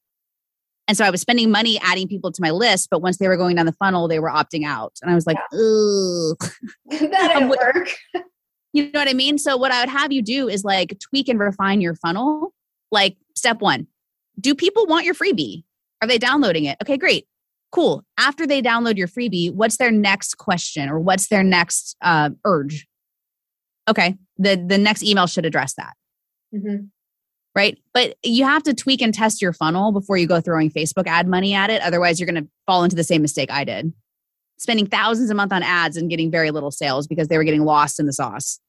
And so I was spending money adding people to my list, but once they were going down the funnel, they were opting out. And I was like, ugh. [laughs] that [laughs] didn't work. [laughs] You know what I mean? So what I would have you do is like tweak and refine your funnel. Like step one, do people want your freebie? Are they downloading it? Okay, great. Cool. After they download your freebie, what's their next question or what's their next uh, urge? Okay, the the next email should address that, Mhm. Right? But you have to tweak and test your funnel before you go throwing Facebook ad money at it. Otherwise, you're going to fall into the same mistake I did, spending thousands a month on ads and getting very little sales because they were getting lost in the sauce.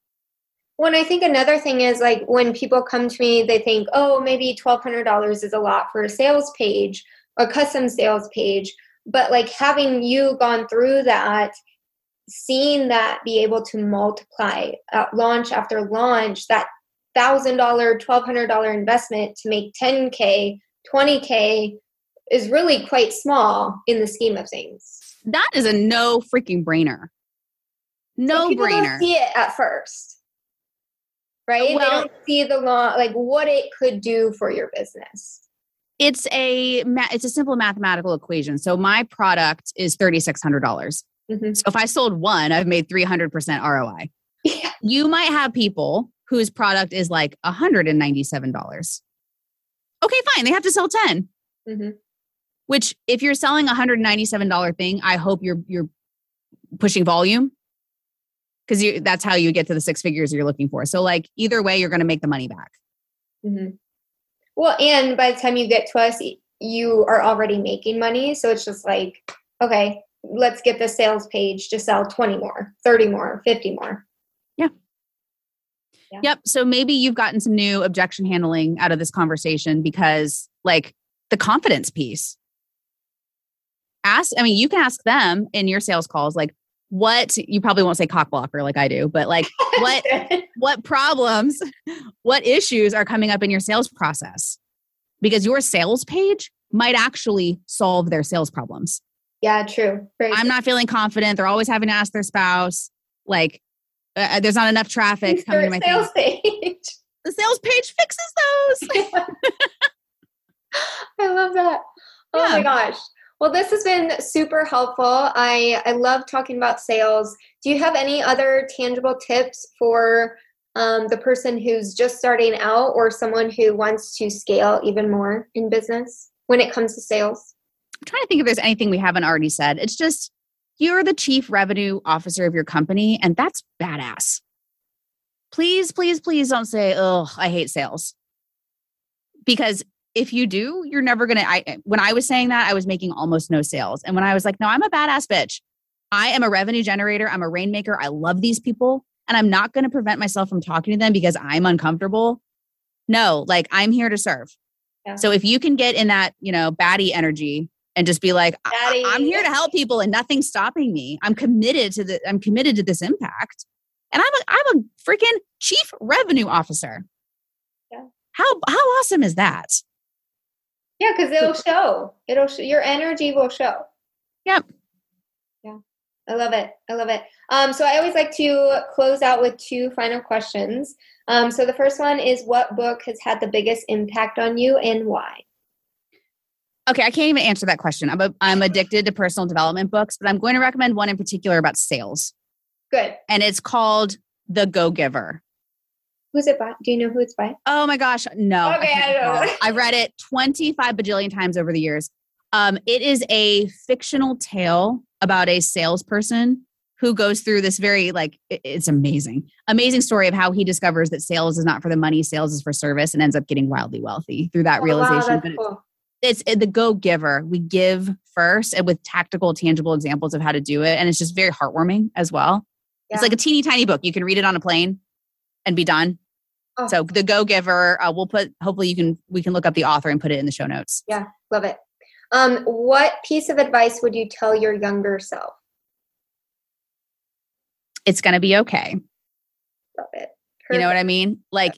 Well, I think another thing is like when people come to me, they think, oh, maybe $1,200 is a lot for a sales page or custom sales page. But like having you gone through that, seeing that be able to multiply at launch after launch, that $1,000, $1,200 investment to make 10K, 20K is really quite small in the scheme of things. That is a no freaking brainer. No brainer. see it at first, right? Well- they don't see the law, like what it could do for your business. It's a it's a simple mathematical equation. So my product is thirty six hundred dollars. Mhm. So if I sold one, I've made three hundred percent ROI. [laughs] Yeah. You might have people whose product is like hundred and ninety seven dollars. Okay, fine. They have to sell ten. Mhm. Which, if you're selling a hundred ninety seven dollar thing, I hope you're you're pushing volume because you that's how you get to the six figures you're looking for. So like either way, you're going to make the money back. Mhm. Well, and by the time you get to us, you are already making money. So it's just like, okay, let's get the sales page to sell 20 more, 30 more, 50 more. Yeah. Yep. So maybe you've gotten some new objection handling out of this conversation because, like, the confidence piece. Ask, I mean, you can ask them in your sales calls, like, what you probably won't say cock blocker like I do, but like, [laughs] what what problems, what issues are coming up in your sales process? Because your sales page might actually solve their sales problems. yeah, true. Very I'm not feeling confident. They're always having to ask their spouse, like, uh, there's not enough traffic coming to my sales thing. page. [laughs] The sales page fixes those. [laughs] I love that. Oh my gosh. Well, this has been super helpful. I I love talking about sales. Do you have any other tangible tips for um, the person who's just starting out or someone who wants to scale even more in business when it comes to sales? I'm trying to think if there's anything we haven't already said. It's just you're the chief revenue officer of your company, and that's badass. Please, please, please don't say, "Oh, I hate sales," because if you do, you're never gonna. I when I was saying that, I was making almost no sales, and when I was like, "No, I'm a badass bitch. I am a revenue generator. I'm a rainmaker. I love these people, and I'm not going to prevent myself from talking to them because I'm uncomfortable." No, like I'm here to serve. Yeah. So if you can get in that, you know, baddie energy and just be like, I- Baddie. I'm here to help people and nothing's stopping me. I'm committed to the I'm committed to this impact. And I'm a I'm a freaking chief revenue officer. Yeah. How how awesome is that? Yeah, because it'll show. It'll show. Your energy will show. Yep. Yeah. I love it. I love it. Um, so I always like to close out with two final questions. Um, so the first one is what book has had the biggest impact on you and why? Okay, I can't even answer that question. I'm, a, I'm addicted to personal development books, but I'm going to recommend one in particular about sales. Good. And it's called The Go Giver. Who's it by? Do you know who it's by? Oh my gosh, no. Okay, I, I know. I read it 25 bajillion times over the years. Um, it is a fictional tale about a salesperson who goes through this very like it's amazing amazing story of how he discovers that sales is not for the money sales is for service and ends up getting wildly wealthy through that Oh, realization wow, cool. It's, it's the go giver we give first and with tactical tangible examples of how to do it and it's just very heartwarming as well it's like a teeny tiny book you can read it on a plane and be done Oh. so the go giver uh, we'll put hopefully you can we can look up the author and put it in the show notes Yeah. Love it. Um, what piece of advice would you tell your younger self? it's going to be okay Love it. You know what I mean? Like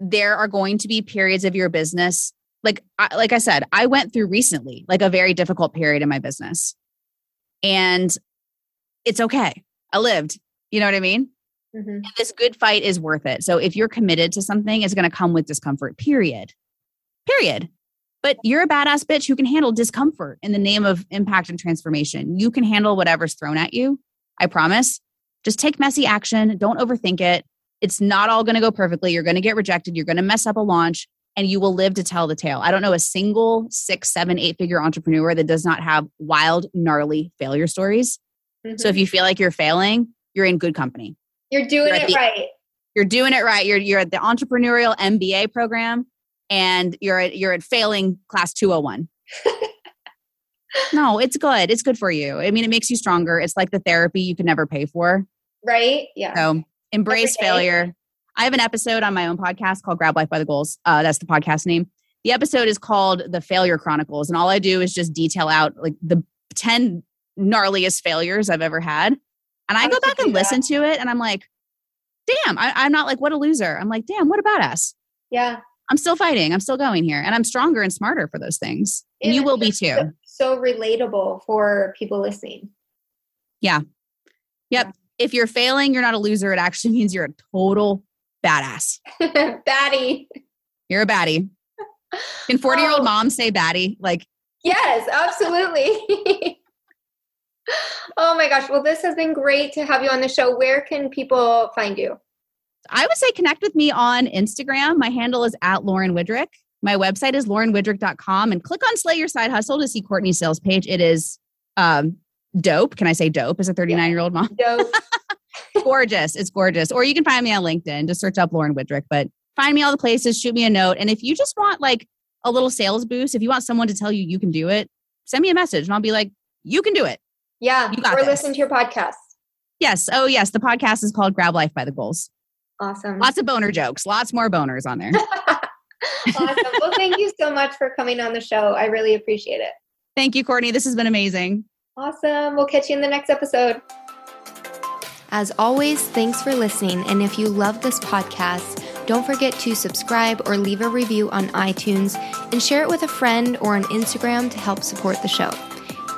there are going to be periods of your business like I, like I said, I went through recently like a very difficult period in my business. And it's okay. I lived. You know what I mean? Mhm. And this good fight is worth it. So if you're committed to something, it's going to come with discomfort. Period. Period. But you're a badass bitch who can handle discomfort in the name of impact and transformation. You can handle whatever's thrown at you. I promise. Just take messy action. Don't overthink it. It's not all going to go perfectly. You're going to get rejected. You're going to mess up a launch and you will live to tell the tale. I don't know a single six, seven, eight figure entrepreneur that does not have wild, gnarly failure stories. So Mhm. if you feel like you're failing, you're in good company. you're doing you're it the- right. You're doing it right. You're you're at the entrepreneurial MBA program and you're at you're at failing class 201. [laughs] no, it's good. It's good for you. I mean, it makes you stronger. It's like the therapy you can never pay for. Right? Yeah. So embrace failure. I have an episode on my own podcast called Grab Life by the Goals. Uh, that's the podcast name. The episode is called The Failure Chronicles. And all I do is just detail out like the 10 gnarliest failures I've ever had. And I I go back and that. listen to it and I'm like, damn, I, I'm not like, what a loser. I'm like, damn, what a badass. Yeah. I'm still fighting. I'm still going here. And I'm stronger and smarter for those things. And you will be too. So, so relatable for people listening. Yeah. Yep. Yeah. If you're failing, you're not a loser. It actually means you're a total badass. [laughs] Batty. You're a baddie. Can 40 year old Oh. moms say baddie? Like, Yes, absolutely. [laughs] oh my gosh. Well, this has been great to have you on the show. Where can people find you? I would say connect with me on Instagram. My handle is at Lauren Widrick. My website is laurenwidrick.com and click on Slay Your Side Hustle to see Courtney's sales page. It is um, dope. Can I say dope as a 39 year old mom? Dope. [laughs] gorgeous. It's gorgeous. Or you can find me on LinkedIn. Just search up Lauren Widrick, but find me all the places, shoot me a note. And if you just want like a little sales boost, if you want someone to tell you you can do it, send me a message and I'll be like, you can do it. Yeah. You got or this. listen to your podcast. Yes. Oh, yes. The podcast is called Grab Life by the Goals. Awesome. Lots of boner jokes, lots more boners on there. [laughs] awesome. Well, thank you so much for coming on the show. I really appreciate it. Thank you, Courtney. This has been amazing. Awesome. We'll catch you in the next episode. As always, thanks for listening. And if you love this podcast, don't forget to subscribe or leave a review on iTunes and share it with a friend or on Instagram to help support the show.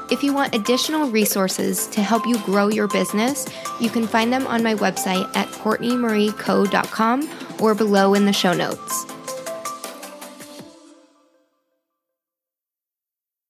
If you want additional resources to help you grow your business, you can find them on my website at courtneymurrayco.com or below in the show notes.